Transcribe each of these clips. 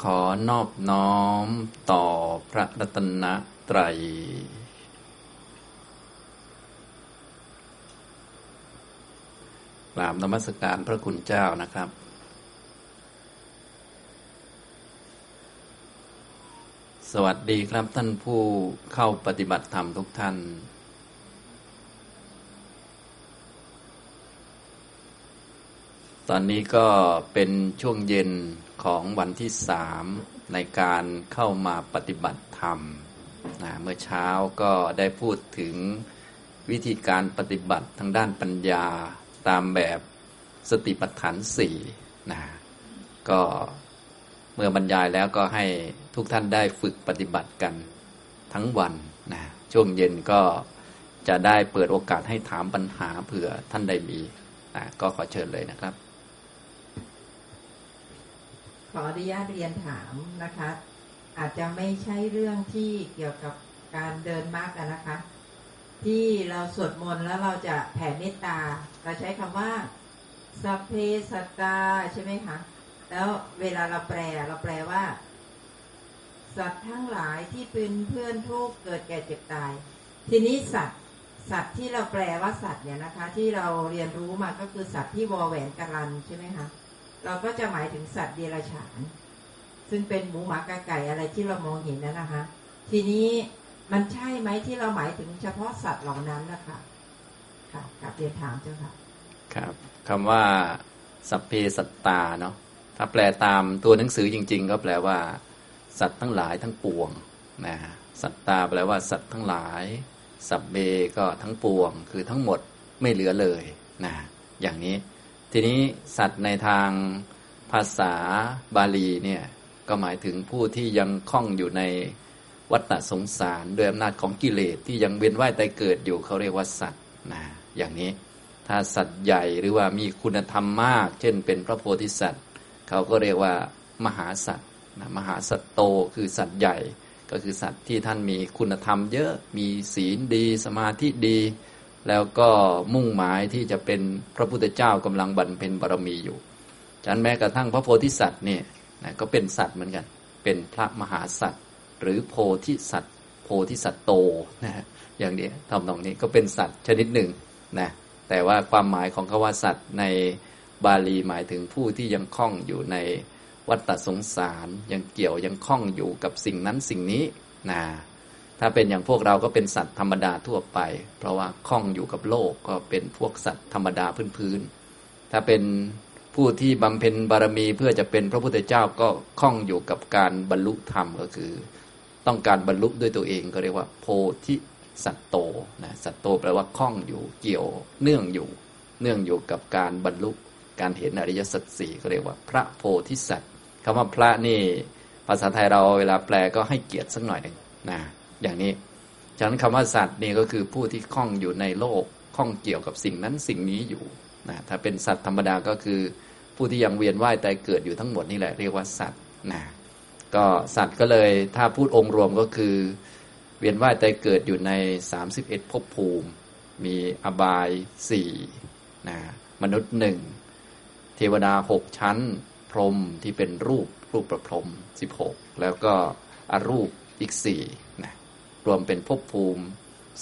ขอนอบน้อมต่อพระรัตนตรัย กราบนมัสการพระคุณเจ้านะครับ สวัสดีครับท่านผู้เข้าปฏิบัติธรรมทุกท่าน ตอนนี้ก็เป็นช่วงเย็นของวันที่สามในการเข้ามาปฏิบัติธรรมนะเมื่อเช้าก็ได้พูดถึงวิธีการปฏิบัติทางด้านปัญญาตามแบบสติปัฏฐานสี่นะก็เมื่อบรรยายแล้วก็ให้ทุกท่านได้ฝึกปฏิบัติกันทั้งวันนะช่วงเย็นก็จะได้เปิดโอกาสให้ถามปัญหาเผื่อท่านใดมีนะก็ขอเชิญเลยนะครับ ขออนุญาตเรียนถามนะคะ อาจจะไม่ใช่เรื่องที่เกี่ยวกับการเดินมากนะคะ ที่เราสวดมนต์แล้วเราจะแผ่เมตตา เราใช้คำว่าสัพเพสัตตาใช่ไหมคะแล้วเวลาเราแปลเราแปลว่า สัตว์ทั้งหลายที่เป็นเพื่อนทุกเกิดแก่เจ็บตาย ทีนี้สัตว์สัตว์ที่เราแปลว่าสัตว์เนี่ยนะคะ ที่เราเรียนรู้มาก็คือสัตว์ที่วอแหวนกรันใช่ไหมคะ เราก็จะหมายถึงสัตว์เดรัจฉาน ซึ่งเป็นหมูหมากาไก่อะไรที่เรามองเห็นนั่นนะคะ ทีนี้มันใช่ไหมที่เราหมายถึงเฉพาะสัตว์เหล่านั้นนะคะค่ะกับเรียนถามเจ้าค่ะ ครับคำว่าสัพเพสัตตาเนาะถ้าแปลตามตัวหนังสือจริง ๆ ก็แปลว่า สัตว์ทั้งหลายทั้งปวงนะสัตตาแปลว่าสัตว์ทั้งหลาย สัพเบก็ทั้งปวง คือทั้งหมดไม่เหลือเลยนะอย่างนี้ ทีนี้สัตว์ในทางภาษาบาลีเนี่ยก็หมายถึงผู้ที่ยังคล้องอยู่ในวัฏสงสารด้วยอำนาจของกิเลสที่ยังเวียนว่ายตายเกิดอยู่เขาเรียกว่าสัตว์นะอย่างนี้ถ้าสัตว์ใหญ่หรือว่ามีคุณธรรมมาก เช่น เป็นพระโพธิสัตว์เขาก็เรียกว่ามหาสัตว์นะมหาสัตโตคือสัตว์ใหญ่ ก็คือสัตว์ที่ท่านมีคุณธรรมเยอะมีศีลดี สมาธิดี แล้วก็มุ่งหมายที่จะเป็นพระพุทธเจ้ากำลังบรรเพ็ญบารมีอยู่ฉันแม้กระทั่งพระโพธิสัตว์เนี่ยนะก็เป็นสัตว์เหมือนกัน เป็นพระมหาสัตว์ หรือโพธิสัตว์ โพธิสัตว์โตนะอย่างนี้ทำตรงนี้ก็เป็นสัตว์ชนิดหนึ่งนะแต่ว่าความหมายของคำว่าสัตว์ในบาลีหมายถึงผู้ที่ยังคล้องอยู่ในวัฏสงสารยังเกี่ยวยังคล้องอยู่กับสิ่งนั้นสิ่งนี้นะ ถ้าเป็นอย่างพวกเราก็เป็นสัตว์ธรรมดาทั่วไป เพราะว่าคล้องอยู่กับโลกก็เป็นพวกสัตว์ธรรมดาพื้นๆถ้าเป็นผู้ที่บำเพ็ญบารมีเพื่อจะเป็นพระพุทธเจ้าก็คล้องอยู่กับการบรรลุธรรมก็คือ ต้องการบรรลุด้วยตัวเองก็เรียกว่า โพธิสัตโตนะสัตโตแปลว่าคล้องอยู่เกี่ยวเนื่องอยู่ เนื่องอยู่กับการบรรลุการเห็นอริยสัจสี่ก็เรียกว่า พระโพธิสัตว์คำว่าพระนี่ ภาษาไทยเราเวลาแปลก็ให้เกียรติสักหน่อยหนึ่งนะ อย่างนี้ ฉะนั้นคำว่าสัตว์นี่ก็คือผู้ที่คล้องอยู่ในโลกคล้องเกี่ยวกับสิ่งนั้นสิ่งนี้อยู่นะถ้าเป็นสัตว์ธรรมดาก็คือผู้ที่ยังเวียนว่ายตายเกิดอยู่ทั้งหมดนี่แหละเรียกว่าสัตว์นะก็สัตว์ก็เลยถ้าพูดองค์รวมก็คือ เวียนว่ายตายเกิดอยู่ใน 31ภพภูมิ มีอบายสี่นะมนุษย์หนึ่งเทวดาหกชั้น พรหมที่เป็นรูปรูปประพรหมสิบหกแล้วก็อรูปอีกสี่นะ รวมเป็นภพภูมิ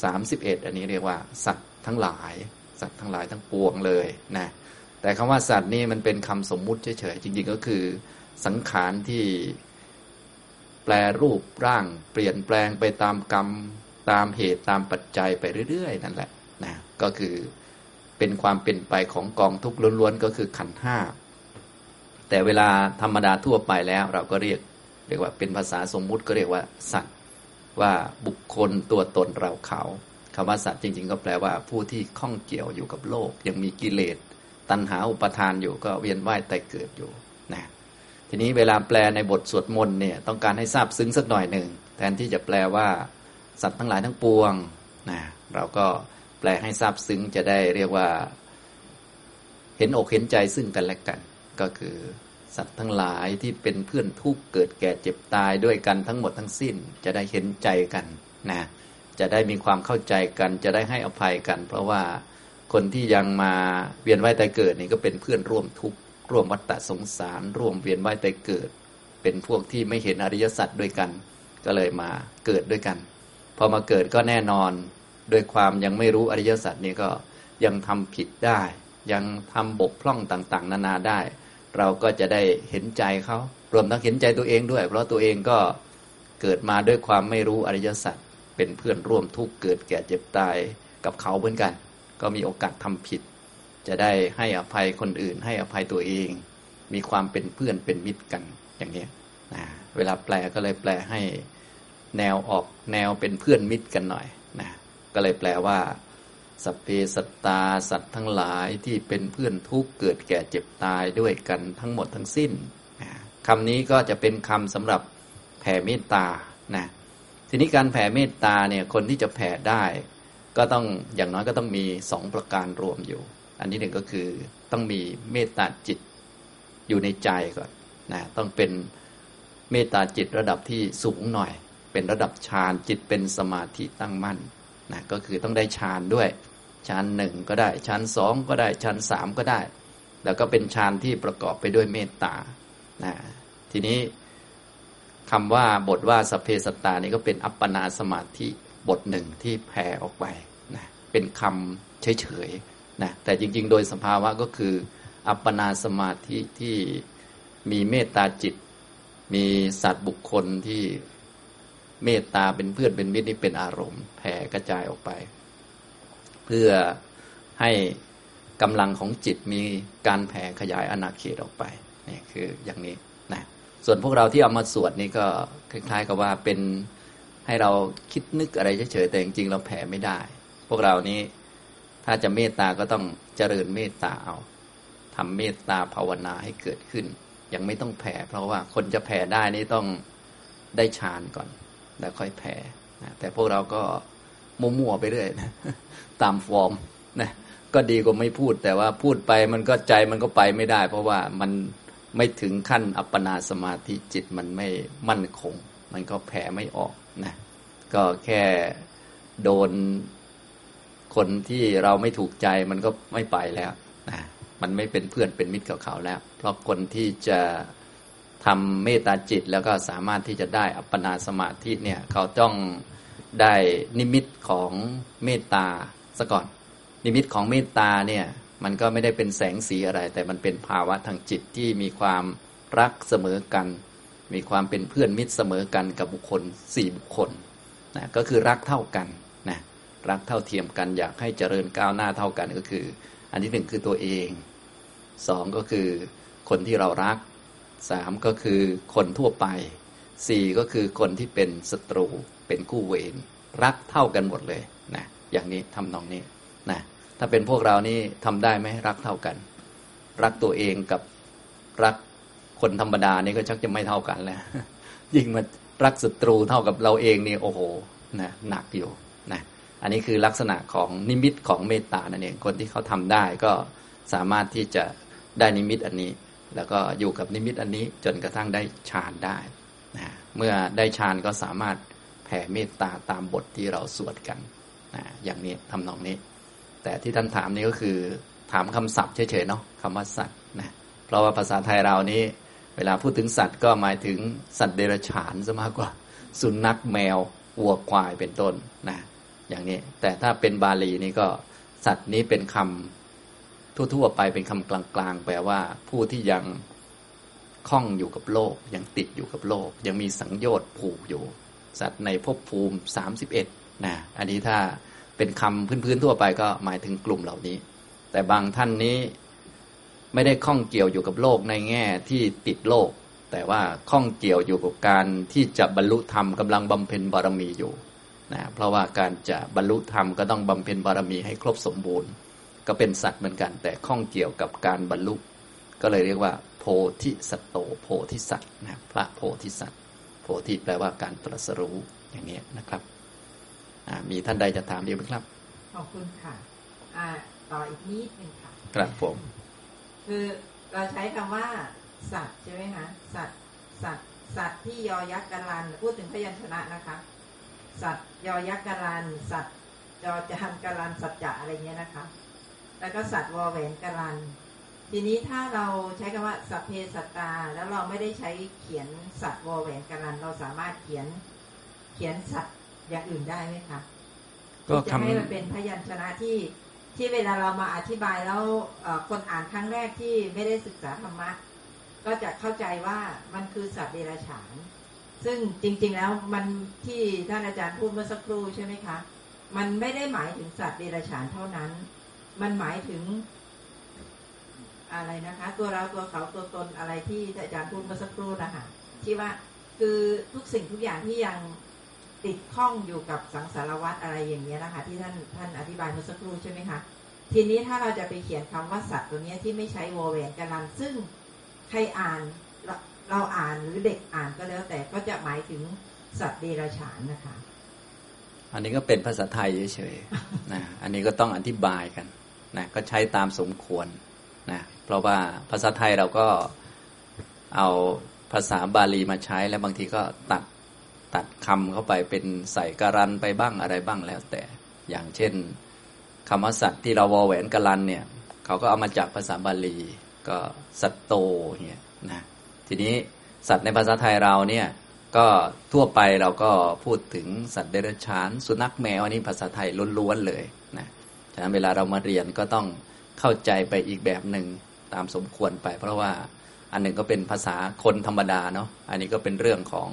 สามสิบเอ็ดอันนี้เรียกว่าสัตว์ทั้งหลาย สัตว์ทั้งหลายทั้งปวงเลยนะแต่คำว่าสัตว์นี่มันเป็นคำสมมุติเฉยๆจริง ๆ ก็คือ สังขารที่แปลรูปร่าง เปลี่ยนแปลงไปตามกรรมตามเหตุตามปัจจัยไปเรื่อยๆ นั่นแหละนะก็คือเป็นความเป็นไปของกองทุกข์ล้วนๆก็คือขันห้าแต่เวลาธรรมดาทั่วไปแล้ว เราก็เรียกเรียกว่าเป็นภาษาสมมุติก็เรียกว่าสัตว์ ว่าบุคคลตัวตนเราเขาคำว่าสัตว์จริง ๆ ก็แปลว่าผู้ที่ข้องเกี่ยวอยู่กับโลก ยังมีกิเลส ตัณหาอุปทานอยู่ก็เวียนว่ายแต่เกิดอยู่นะทีนี้เวลาแปลในบทสวดมนต์เนี่ยต้องการให้ทราบซึ้งสักหน่อยหนึ่งแทนที่จะแปลว่าสัตว์ทั้งหลายทั้งปวงนะเราก็แปลให้ทราบซึ้งจะได้เรียกว่า เห็นอกเห็นใจซึ่งกันและกัน ก็คือ สัตว์ทั้งหลายที่เป็นเพื่อนทุกเกิดแก่เจ็บตายด้วยกันทั้งหมดทั้งสิ้นจะได้เห็นใจกันนะจะได้มีความเข้าใจกัน จะได้ให้อภัยกัน เพราะว่าคนที่ยังมาเวียนว่ายตายเกิดนี่ก็เป็นเพื่อนร่วมทุกข์ร่วมวัฏฏะสงสาร ร่วมเวียนว่ายตายเกิด เป็นพวกที่ไม่เห็นอริยสัจด้วยกัน ก็เลยมาเกิดด้วยกัน พอมาเกิดก็แน่นอนด้วยความยังไม่รู้อริยสัจนี้ก็ยังทำผิดได้ ยังทำบกพร่องต่างๆ นานาได้ เราก็จะได้เห็นใจเขารวมทั้งเห็นใจตัวเองด้วย เพราะตัวเองก็เกิดมาด้วยความไม่รู้อริยสัจเป็นเพื่อนร่วมทุกข์เกิดแก่เจ็บตายกับเขาเหมือนกัน ก็มีโอกาสทำผิด จะได้ให้อภัยคนอื่น ให้อภัยตัวเอง มีความเป็นเพื่อนเป็นมิตรกันอย่างนี้นะเวลาแปลก็เลยแปลให้แนวออกแนวเป็นเพื่อนมิตรกันหน่อยนะก็เลยแปลว่า สเพสตาสัตว์ทั้งหลายที่เป็นเพื่อนทุกข์เกิดแก่เจ็บตายด้วยกันทั้งหมดทั้งสิ้นนะคำนี้ก็จะเป็นคำสำหรับแผ่เมตตานะทีนี้การแผ่เมตตาเนี่ยคนที่จะแผ่ได้ ก็ต้องอย่างน้อยก็ต้องมีสองประการรวมอยู่ อันที่หนึ่งก็คือต้องมีเมตตาจิตอยู่ในใจก่อนนะต้องเป็นเมตตาจิตระดับที่สูงหน่อย เป็นระดับฌานจิตเป็นสมาธิตั้งมั่น นะก็คือต้องได้ฌานด้วยฌานหนึ่งก็ได้ฌานสองก็ได้ฌานสามก็ได้ แล้วก็เป็นฌานที่ประกอบไปด้วยเมตตานะทีนี้คำว่าบทว่าสเพสตานี่ก็เป็นอัปปนาสมาธิบทหนึ่งที่แผ่ออกไปนะเป็นคำเฉยๆนะแต่จริง ๆ โดยสภาวะก็คือ อัปปนาสมาธิที่มีเมตตาจิต มีสัตว์บุคคลที่ เมตตาเป็นเพื่อนเป็นมิตรนี่เป็นอารมณ์แผ่กระจายออกไป เพื่อให้กำลังของจิตมีการแผ่ขยายอาณาเขตออกไปนี่คืออย่างนี้นะส่วนพวกเราที่เอามาสวดนี่ก็คล้ายๆกับว่าเป็นให้เราคิดนึกอะไรเฉยๆแต่จริงๆเราแผ่ไม่ได้ พวกเรานี้ถ้าจะเมตตาก็ต้องเจริญเมตตาเอาทำเมตตาภาวนาให้เกิดขึ้น ยังไม่ต้องแผ่ เพราะว่าคนจะแผ่ได้นี่ต้องได้ฌานก่อน แล้วค่อยแผ่นะแต่พวกเราก็มั่วๆไปเรื่อยนะตามฟอร์มนะก็ดีกว่าไม่พูด แต่ว่าพูดไปมันก็ใจมันก็ไปไม่ได้ เพราะว่ามันไม่ถึงขั้นอัปปนาสมาธิจิตมันไม่มั่นคง มันก็แผ่ไม่ออกนะก็แค่โดนคนที่เราไม่ถูกใจมันก็ไม่ไปแล้วนะมันไม่เป็นเพื่อนเป็นมิตรกับเขาแล้ว เพราะคนที่จะ ทำเมตตาจิตแล้วก็สามารถที่จะได้อัปปนาสมาธิเนี่ยเขาต้องได้นิมิตของเมตตาซะก่อน นิมิตของเมตตาเนี่ยมันก็ไม่ได้เป็นแสงสีอะไร แต่มันเป็นภาวะทางจิตที่มีความรักเสมอกัน มีความเป็นเพื่อนมิตรเสมอกันกับบุคคลสี่บุคคลนะก็คือรักเท่ากันนะรักเท่าเทียมกันอยากให้เจริญก้าวหน้าเท่ากันก็คือ อันที่หนึ่งคือตัวเองสองก็คือคนที่เรารัก สามก็คือคนทั่วไปสี่ก็คือคนที่เป็นศัตรูเป็นคู่เวรรักเท่ากันหมดเลยนะอย่างนี้ทำนองนี้นะถ้าเป็นพวกเรานี่ทำได้ไหมรักเท่ากัน รักตัวเองกับรักคนธรรมดานี่ก็ชักจะไม่เท่ากันแล้ว ยิ่งมารักศัตรูเท่ากับเราเองนี่โอ้โหนะหนักอยู่นะอันนี้คือลักษณะของนิมิตของเมตตานั่นเองคนที่เขาทำได้ก็สามารถที่จะได้นิมิตอันนี้ แล้วก็อยู่กับนิมิตอันนี้จนกระทั่งได้ฌานได้นะเมื่อได้ฌานก็สามารถแผ่เมตตาตามบทที่เราสวดกันนะอย่างนี้ทำนองนี้ แต่ที่ท่านถามนี่ก็คือถามคำศัพท์เฉยๆเนาะคำว่าสัตว์นะเพราะว่าภาษาไทยเรานี้ เวลาพูดถึงสัตว์ก็หมายถึงสัตว์เดรัจฉานซะมากกว่า สุนัขแมววัวควายเป็นต้นนะอย่างนี้แต่ถ้าเป็นบาลีนี่ก็สัตว์นี้เป็นคำ ทั่ว ๆ ไปเป็นคำกลางๆ แปลว่า ผู้ที่ยังคล้องอยู่กับโลก ยังติดอยู่กับโลก ยังมีสังโยชน์ผูกอยู่ สัตว์ในภพภูมิสามสิบเอ็ดนะอันนี้ถ้าเป็นคำพื้นๆทั่วไปก็หมายถึงกลุ่มเหล่านี้ แต่บางท่านนี้ไม่ได้ข้องเกี่ยวอยู่กับโลกในแง่ที่ติดโลก แต่ว่าข้องเกี่ยวอยู่กับการที่จะบรรลุธรรมกำลังบำเพ็ญบารมีอยู่นะเพราะว่าการจะบรรลุธรรมก็ต้องบำเพ็ญบารมีให้ครบสมบูรณ์ ก็เป็นสัตว์เหมือนกัน แต่ข้องเกี่ยวกับการบรรลุ ก็เลยเรียกว่า โพธิสัตโตโพธิสัตว์นะพระโพธิสัตว์โพธิแปลว่าการตรัสรู้อย่างนี้นะครับมีท่านใดจะถามดีไหมครับขอบคุณค่ะอ่าต่ออีกนิดหนึ่งค่ะครับผม คือเราใช้คำว่า สัตว์ใช่ไหมคะสัตว์สัตว์สัตว์ที่ยอยักษ์กันลันพูดถึงพยัญชนะนะคะ สัตว์ยอยักษ์กันลันสัตว์ยอจานกันลันสัจจะอะไรเงี้ยนะคะ แล้วก็สัตว์วอแหวนกันลัน ทีนี้ถ้าเราใช้คำว่าสัพเพสัตตา แล้วเราไม่ได้ใช้เขียนสัตว์วอแหวนกันนัน เราสามารถเขียนเขียนสัตว์อย่างอื่นได้ไหมคะก็ที่คจะให้มันเป็นพยัญชนะที่ที่เวลาเรามาอธิบายแล้วเอ่อคนอ่านครั้งแรกที่ไม่ได้ศึกษาธรรมะก็จะเข้าใจว่ามันคือสัตว์เดรัจฉาน ซึ่งจริง ๆ แล้วมันที่ท่านอาจารย์พูดเมื่อสักครู่ใช่ไหมคะ มันไม่ได้หมายถึงสัตว์เดรัจฉานเท่านั้น มันหมายถึงอะไรนะคะ ตัวเราตัวเขาตัวตนอะไรที่อาจารย์พูดเมื่อสักครู่นะคะที่ว่าคือทุกสิ่งทุกอย่างที่ยังติดข้องอยู่กับสังสารวัฏอะไรอย่างเงี้ยนะคะ ที่ท่านท่านอธิบายเมื่อสักครู่ใช่ไหมคะทีนี้ถ้าเราจะไปเขียนคำว่าสัตว์ตัวเนี้ยที่ไม่ใช้วอแหวนกันนันซึ่งใครอ่านเราเราอ่านหรือเด็กอ่านก็แล้ว แต่ก็จะหมายถึงสัตว์เดรัจฉานนะคะ อันนี้ก็เป็นภาษาไทยเฉยๆนะอันนี้ก็ต้องอธิบายกัน นะก็ใช้ตามสมควรนะเพราะว่าภาษาไทยเราก็เอาภาษาบาลีมาใช้แล้วบางทีก็ตัดตัดคำเข้าไปเป็นใส่การันไปบ้างอะไรบ้างแล้วแต่อย่างเช่นคำว่าสัตว์ที่เราวอแหวนการันเนี่ยเขาก็เอามาจากภาษาบาลี ก็สัตโตเนี่ยนะทีนี้สัตว์ในภาษาไทยเราเนี่ยก็ทั่วไปเราก็พูดถึงสัตว์เดรัจฉาน สุนัขแมวอันนี้ภาษาไทยล้วนๆเลยนะ ฉะนั้นเวลาเรามาเรียนก็ต้องเข้าใจไปอีกแบบหนึ่งตามสมควรไป เพราะว่าอันหนึ่งก็เป็นภาษาคนธรรมดาเนาะอันนี้ก็เป็นเรื่องของ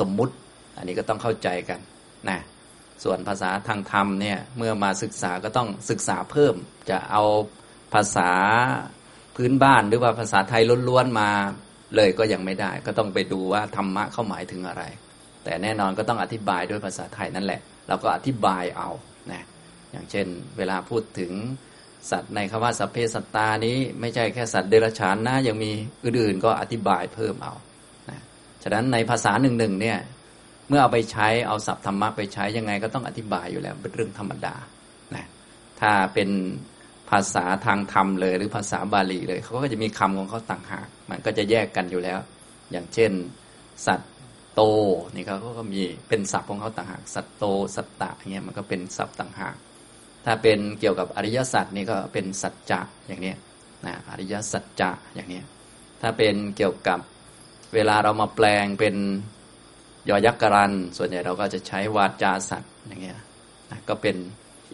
สมมุติ อันนี้ก็ต้องเข้าใจกันนะส่วนภาษาทางธรรมเนี่ยเมื่อมาศึกษาก็ต้องศึกษาเพิ่ม จะเอาภาษาพื้นบ้านหรือว่าภาษาไทยล้วนๆมาเลยก็ยังไม่ได้ ก็ต้องไปดูว่าธรรมะเข้าหมายถึงอะไร แต่แน่นอนก็ต้องอธิบายด้วยภาษาไทยนั่นแหละ เราก็อธิบายเอา อย่างเช่น เวลาพูดถึงสัตว์ในคำว่าสัพเพสัตตานี้ ไม่ใช่แค่สัตว์เดรัจฉานนะยังมีอื่นๆก็อธิบายเพิ่มเอานะฉะนั้นในภาษาหนึ่งๆเนี่ยเมื่อเอาไปใช้เอาศัพท์ธรรมะไปใช้ยังไงก็ต้องอธิบายอยู่แล้วเป็นเรื่องธรรมดานะถ้าเป็นภาษาทางธรรมเลย หรือภาษาบาลีเลยเขาก็จะมีคำของเขาต่างหาก มันก็จะแยกกันอยู่แล้ว อย่างเช่น สัตว์โตนี่เขาก็มีเป็นศัพท์ของเขาต่างหาก สัตว์โตสัตตะเงี้ยมันก็เป็นศัพท์ต่างหาก ถ้าเป็นเกี่ยวกับอริยสัจนี่ก็เป็นสัจจะอย่างนี้นะอริยสัจจะอย่างนี้ถ้าเป็นเกี่ยวกับเวลาเรามาแปลงเป็นยอยักษ์กรัน ส่วนใหญ่เราก็จะใช้วาจาสัตว์อย่างเงี้ยนะก็เป็น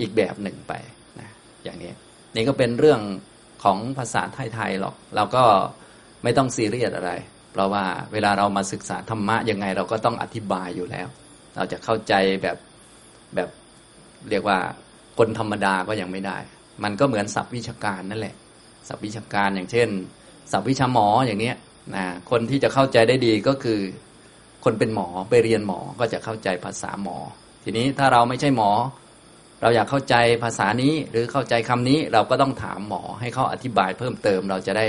อีกแบบหนึ่งไปนะอย่างนี้นี่ก็เป็นเรื่องของภาษาไทยๆหรอก เราก็ไม่ต้องซีเรียสอะไร เพราะว่าเวลาเรามาศึกษาธรรมะยังไงเราก็ต้องอธิบายอยู่แล้ว เราจะเข้าใจแบบแบบเรียกว่า คนธรรมดาก็ยังไม่ได้ มันก็เหมือนศัพท์วิชาการนั่นแหละ ศัพท์วิชาการอย่างเช่น ศัพท์วิชาหมออย่างเนี้ยนะคนที่จะเข้าใจได้ดีก็คือ คนเป็นหมอไปเรียนหมอก็จะเข้าใจภาษาหมอ ทีนี้ถ้าเราไม่ใช่หมอ เราอยากเข้าใจภาษานี้หรือเข้าใจคำนี้เราก็ต้องถามหมอให้เขาอธิบายเพิ่มเติม เราจะได้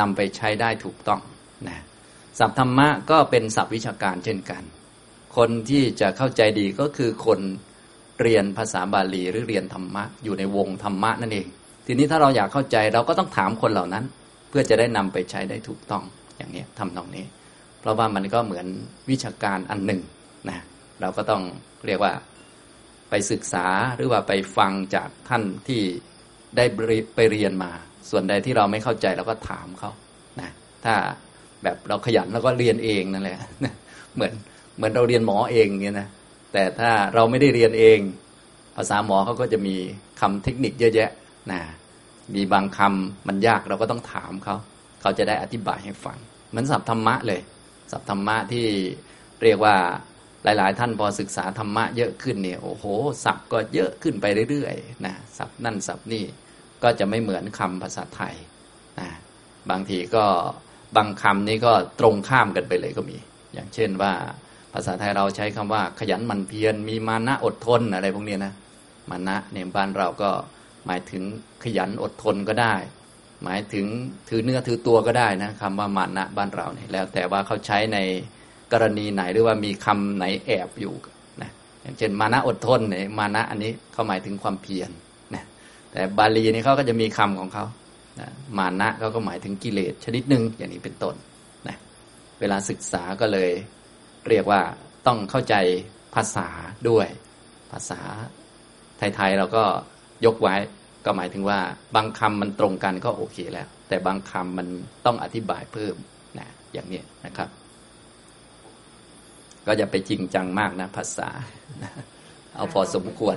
นำไปใช้ได้ถูกต้องนะศัพท์ธรรมะก็เป็นศัพท์วิชาการเช่นกัน คนที่จะเข้าใจดีก็คือคน เรียนภาษาบาลีหรือเรียนธรรมะอยู่ในวงธรรมะนั่นเอง ทีนี้ถ้าเราอยากเข้าใจเราก็ต้องถามคนเหล่านั้น เพื่อจะได้นำไปใช้ได้ถูกต้องอย่างนี้ทำตรงนี้ เพราะว่ามันก็เหมือนวิชาการอันหนึ่งนะเราก็ต้องเรียกว่าไปศึกษาหรือว่าไปฟังจากท่านที่ได้ไปเรียนมา ส่วนใดที่เราไม่เข้าใจเราก็ถามเขานะถ้าแบบเราขยันเราก็เรียนเองนั่นแหละเหมือนเหมือนเราเรียนหมอเองเนี่ยนะ แต่ถ้าเราไม่ได้เรียนเอง ภาษาหมอเขาก็จะมีคำเทคนิคเยอะแยะนะมีบางคำมันยากเราก็ต้องถามเขา เขาจะได้อธิบายให้ฟังเหมือนศัพท์ธรรมะเลยศัพท์ธรรมะที่เรียกว่าหลาย ๆ ท่านพอศึกษาธรรมะเยอะขึ้นเนี่ยโอ้โหศัพท์ก็เยอะขึ้นไปเรื่อยๆนะศัพท์นั่นศัพท์นี่ก็จะไม่เหมือนคำภาษาไทยนะบางทีก็บางคำนี้ก็ตรงข้ามกันไปเลยก็มี อย่างเช่นว่า ภาษาไทยเราใช้คำว่า ขยันหมั่นเพียรมีมานะอดทนอะไรพวกนี้นะมานะเนี่ยบ้านเราก็หมายถึงขยันอดทนก็ได้ หมายถึงถือเนื้อถือตัวก็ได้นะคำว่ามานะบ้านเราเนี่ยแล้ว แต่ว่าเขาใช้ในกรณีไหนหรือว่ามีคำไหนแอบอยู่นะอย่างเช่นมานะอดทนเนี่ยมานะอันนี้เขาหมายถึงความเพียรนะแต่บาลีนี่เขาก็จะมีคำของเขานะมานะเขาก็หมายถึงกิเลสชนิดหนึ่งอย่างนี้เป็นต้นนะเวลาศึกษาก็เลย เรียกว่าต้องเข้าใจภาษาด้วย ภาษาไทยๆเราก็ยกไว้ก็หมายถึงว่า บางคำมันตรงกันก็โอเคแล้ว แต่บางคำมันต้องอธิบายเพิ่มนะอย่างนี้นะครับ ก็จะไปจริงจังมากนะภาษา เอาพอสมควร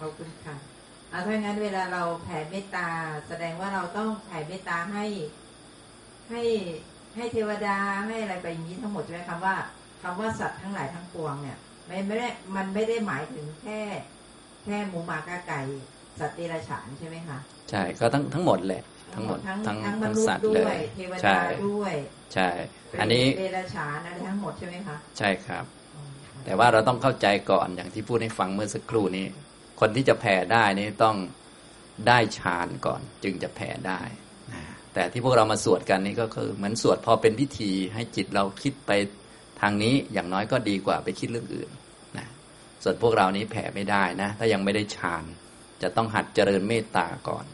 ขอบคุณค่ะเอาถ้างั้นเวลาเราแผ่เมตตา แสดงว่าเราต้องแผ่เมตตาให้ให้ให้เทวดาให้อะไรไปอย่างนี้ทั้งหมดใช่ไหมคำว่า คำว่าสัตว์ทั้งหลายทั้งปวงเนี่ยไม่ไม่ได้มันไม่ได้หมายถึงแค่แค่หมูหมากาไก่สัตว์เดรัจฉานใช่ไหมคะใช่ก็ทั้งทั้งหมดแหละทั้งหมดทั้งทั้งทั้งมทั้งนุษสัตย์ว์ด้เลวยยเทวใช่ดาด้วยใช่ อันนี้เดรัจฉานอะไรทั้งหมดใช่ไหมคะใช่ครับ แต่ว่าเราต้องเข้าใจก่อนอย่างที่พูดให้ฟังเมื่อสักครู่นี้ คนที่จะแผ่ได้นี่ต้องได้ฌานก่อน จึงจะแผ่ได้นะแต่ที่พวกเรามาสวดกันนี่ก็คือเหมือนสวดพอเป็นพิธีให้จิตเราคิดไป ทางนี้อย่างน้อยก็ดีกว่าไปคิดเรื่องอื่นนะส่วนพวกเรานี้แผ่ไม่ได้นะ ถ้ายังไม่ได้ฌานจะต้องหัดเจริญเมตตาก่อน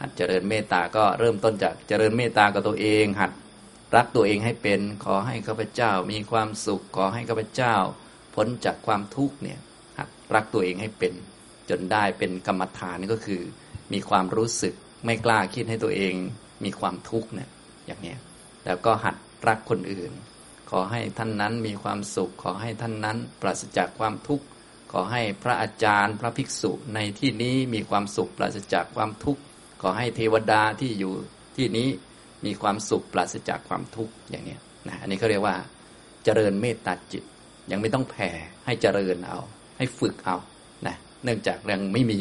หัดเจริญเมตตาก็เริ่มต้นจากเจริญเมตตากับตัวเอง หัดรักตัวเองให้เป็น ขอให้ข้าพเจ้ามีความสุข ขอให้ข้าพเจ้าพ้นจากความทุกข์เนี่ยหัดรักตัวเองให้เป็น จนได้เป็นกรรมฐานก็คือ มีความรู้สึกไม่กล้าคิดให้ตัวเอง มีความทุกข์เนี่ยอย่างนี้แล้วก็หัดรักคนอื่น อให้ท่านนั้นมีความสุข ขอให้ท่านนั้น ปราศจากความทุกข์ขอให้พระอาจารย์พระภิกษุในที่นี้มีความสุขปราศจากความทุกข์ขอให้เทวดาที่อยู่ที่นี้มีความสุขปราศจากความทุกข์อย่างนี้นะอันนี้เขาเรียกว่า เจริญเมตตาจิต ยังไม่ต้องแผ่ให้เจริญเอา ให้ฝึกเอานะเนื่องจากยังไม่มี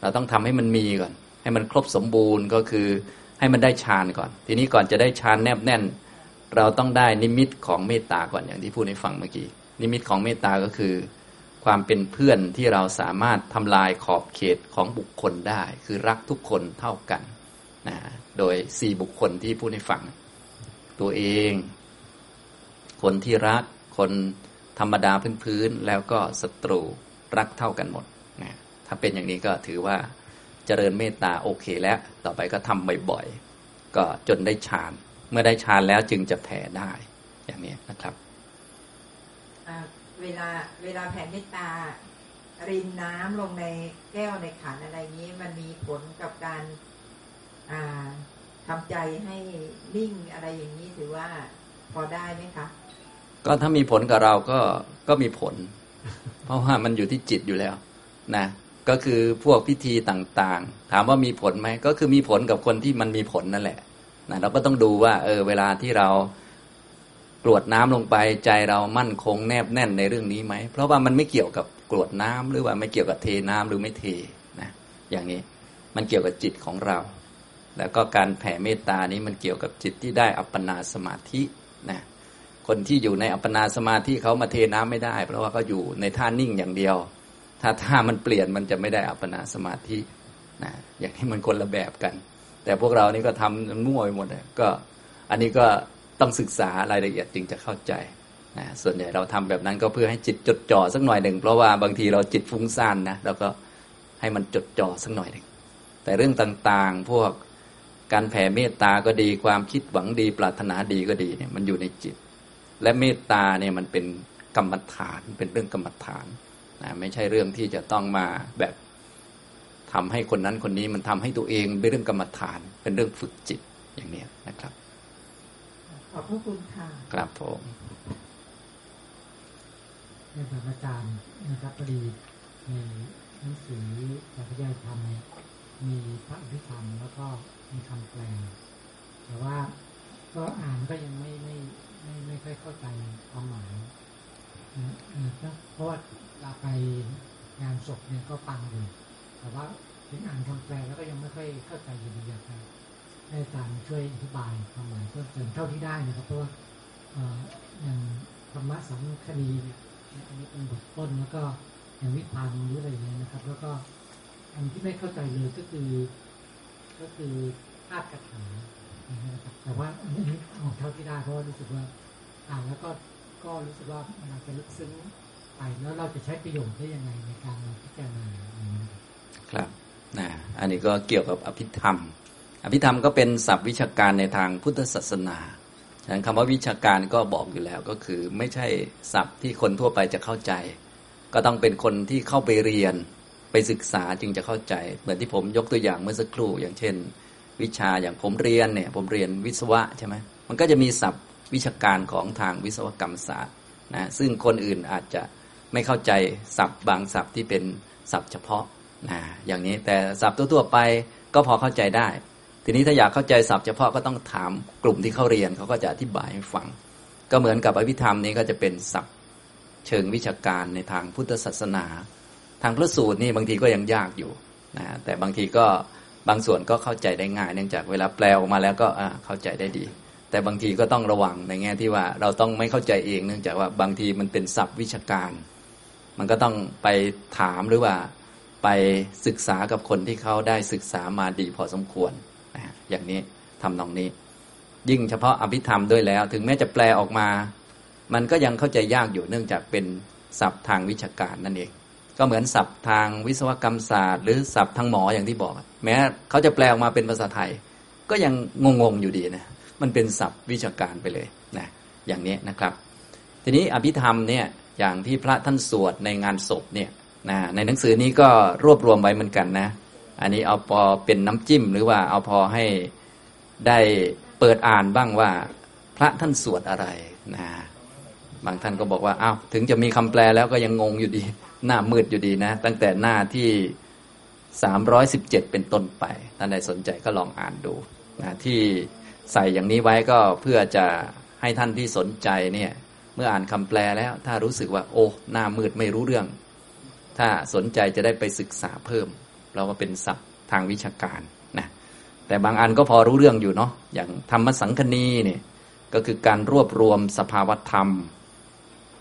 เราต้องทำให้มันมีก่อน ให้มันครบสมบูรณ์ก็คือให้มันได้ฌานก่อน ทีนี้ก่อนจะได้ฌานแนบแน่น เราต้องได้นิมิตของเมตตาก่อนอย่างที่พูดให้ฟังเมื่อกี้ นิมิตของเมตตาก็คือ ความเป็นเพื่อนที่เราสามารถทำลายขอบเขตของบุคคลได้ คือรักทุกคนเท่ากันนะโดยสี่บุคคลที่พูดให้ฟัง ตัวเอง คนที่รัก คนธรรมดาพื้นๆแล้วก็ศัตรูรักเท่ากันหมดนะถ้าเป็นอย่างนี้ก็ถือว่าเจริญเมตตาโอเคแล้ว ต่อไปก็ทำบ่อยๆ ก็จนได้ฌาน เมื่อได้ฌานแล้วจึงจะแผ่ได้ อย่างนี้นะครับอ่าเวลาเวลาแผ่เมตตารินน้ำลงในแก้วในขันอะไรอย่างนี้ มันมีผลกับการอ่าทำใจให้นิ่งอะไรอย่างนี้ถือว่าพอได้ไหมคะ ก็ถ้ามีผลกับเราก็ก็มีผล เพราะว่ามันอยู่ที่จิตอยู่แล้วนะก็คือพวกพิธีต่างๆ ถามว่ามีผลไหมก็คือมีผลกับคนที่มันมีผลนั่นแหละ นะเราก็ต้องดูว่า เออ เวลาที่เรากรวดน้ำลงไปใจเรามั่นคงแนบแน่นในเรื่องนี้ไหม เพราะว่ามันไม่เกี่ยวกับกรวดน้ำหรือว่าไม่เกี่ยวกับเทน้ำหรือไม่เทนะอย่างนี้มันเกี่ยวกับจิตของเรา แล้วก็การแผ่เมตตานี้มันเกี่ยวกับจิตที่ได้อัปปนาสมาธินะคนที่อยู่ในอัปปนาสมาธิเขามาเทน้ำไม่ได้ เพราะว่าเขาอยู่ในท่านิ่งอย่างเดียว ถ้าท่ามันเปลี่ยนมันจะไม่ได้อัปปนาสมาธินะอย่างนี้มันคนละแบบกัน แต่พวกเรานี่ก็ทำมั่วไปหมดเลยก็อันนี้ก็ต้องศึกษารายละเอียดจึงจะเข้าใจนะส่วนใหญ่เราทำแบบนั้นก็เพื่อให้จิตจดจ่อสักหน่อยหนึ่งเพราะว่าบางทีเราจิตฟุ้งซ่านนะเราก็ให้มันจดจ่อสักหน่อยหนึ่งแต่เรื่องต่างๆ พวกการแผ่เมตตาก็ดีความคิดหวังดี ปรารถนาดีก็ดีเนี่ยมันอยู่ในจิต และเมตตาเนี่ยมันเป็นกรรมฐานเป็นเรื่องกรรมฐานนะไม่ใช่เรื่องที่จะต้องมาแบบ ทำให้คนนั้นคนนี้มันทำให้ตัวเองเป็นเรื่องกรรมฐาน เป็นเรื่องฝึกจิตอย่างเนี้ยนะครับ ขอบพระคุณค่ะครับผมเรื่องอาจารย์นะครับพอดีในหนังสือพระพุทธธรรมเนี่ยมีพระอภิธรรมแล้วก็มีคำแปลแต่ว่าก็อ่านก็ยังไม่ไม่ไม่ไม่ค่อยเข้าใจความหมายนะเออก็เพราะว่าเราไปงานศพเนี่ยก็ฟังอยู่ แต่ว่าถึงอ่านคำแปลแล้วก็ยังไม่ค่อยเข้าใจอยู่ดีอยากจะให้อาจารย์ช่วยอธิบายความหมายเพิ่มเติมเท่าที่ได้นะครับ เพราะว่าอย่างธรรมะสังคดีเนี่ยอันนี้เป็นบทต้นแล้วก็อย่างวิพานหรืออะไรอย่างเงี้ยนะครับ แล้วก็อันที่ไม่เข้าใจเลยก็คือ ก็คือธาตุกถานะครับแต่ว่าอันนี้เอาเท่าที่ได้เพราะว่ารู้สึกว่าอ่านแล้วก็ก็รู้สึกว่ามันอาจจะลึกซึ้งไปแล้วเราจะใช้ประโยชน์ได้ยังไงในการพิจารณาอย่างนี้ ครับนะอันนี้ก็เกี่ยวกับอภิธรรม อภิธรรมก็เป็นศัพท์วิชาการในทางพุทธศาสนาฉะนั้นคำว่าวิชาการก็บอกอยู่แล้วก็คือไม่ใช่ศัพท์ที่คนทั่วไปจะเข้าใจ ก็ต้องเป็นคนที่เข้าไปเรียนไปศึกษาจึงจะเข้าใจ เหมือนที่ผมยกตัวอย่างเมื่อสักครู่อย่างเช่น วิชาอย่างผมเรียนเนี่ยผมเรียนวิศวะใช่ไหมมันก็จะมีศัพท์วิชาการของทางวิศวกรรมศาสตร์นะซึ่งคนอื่นอาจจะไม่เข้าใจศัพท์บางศัพท์ที่เป็นศัพท์เฉพาะ นะอย่างนี้แต่ศัพท์ทั่วๆไปก็พอเข้าใจได้ ทีนี้ถ้าอยากเข้าใจศัพท์เฉพาะก็ต้องถามกลุ่มที่เขาเรียนเขาก็จะอธิบายให้ฟัง ก็เหมือนกับอภิธรรมนี้ก็จะเป็นศัพท์เชิงวิชาการในทางพุทธศาสนา ทางพระสูตรนี่บางทีก็ยังยากอยู่นะแต่บางทีก็บางส่วนก็เข้าใจได้ง่าย เนื่องจากเวลาแปลออกมาแล้วก็เข้าใจได้ดี แต่บางทีก็ต้องระวังในแง่ที่ว่าเราต้องไม่เข้าใจเอง เนื่องจากว่าบางทีมันเป็นศัพท์วิชาการ มันก็ต้องไปถามหรือว่า ไปศึกษากับคนที่เขาได้ศึกษามาดีพอสมควรนะอย่างนี้ทำนองนี้ ยิ่งเฉพาะอภิธรรมด้วยแล้ว ถึงแม้จะแปลออกมา มันก็ยังเข้าใจยากอยู่เนื่องจากเป็นศัพท์ทางวิชาการนั่นเอง ก็เหมือนศัพท์ทางวิศวกรรมศาสตร์ หรือศัพท์ทางหมออย่างที่บอก แม้เขาจะแปลออกมาเป็นภาษาไทย ก็ยังงงๆอยู่ดีนะมันเป็นศัพท์วิชาการไปเลยนะอย่างนี้นะครับ ทีนี้อภิธรรมเนี่ยอย่างที่พระท่านสวดในงานศพเนี่ย นะในหนังสือนี้ก็รวบรวมไว้เหมือนกันนะ อันนี้เอาพอเป็นน้ำจิ้มหรือว่าเอาพอให้ได้เปิดอ่านบ้างว่าพระท่านสวดอะไรนะบางท่านก็บอกว่าอ้าวถึงจะมีคำแปลแล้วก็ยังงงอยู่ดี หน้ามืดอยู่ดีนะ ตั้งแต่หน้าที่ 317 เป็นต้นไปท่านใดสนใจก็ลองอ่านดูนะที่ใส่อย่างนี้ไว้ก็เพื่อจะให้ท่านที่สนใจเนี่ย เมื่ออ่านคำแปลแล้ว ถ้ารู้สึกว่า โอ้หน้ามืดไม่รู้เรื่อง ถ้าสนใจจะได้ไปศึกษาเพิ่ม เราก็เป็นศัพท์ทางวิชาการนะแต่บางอันก็พอรู้เรื่องอยู่เนาะอย่างธรรมสังคณีเนี่ยก็คือการรวบรวมสภาวธรรม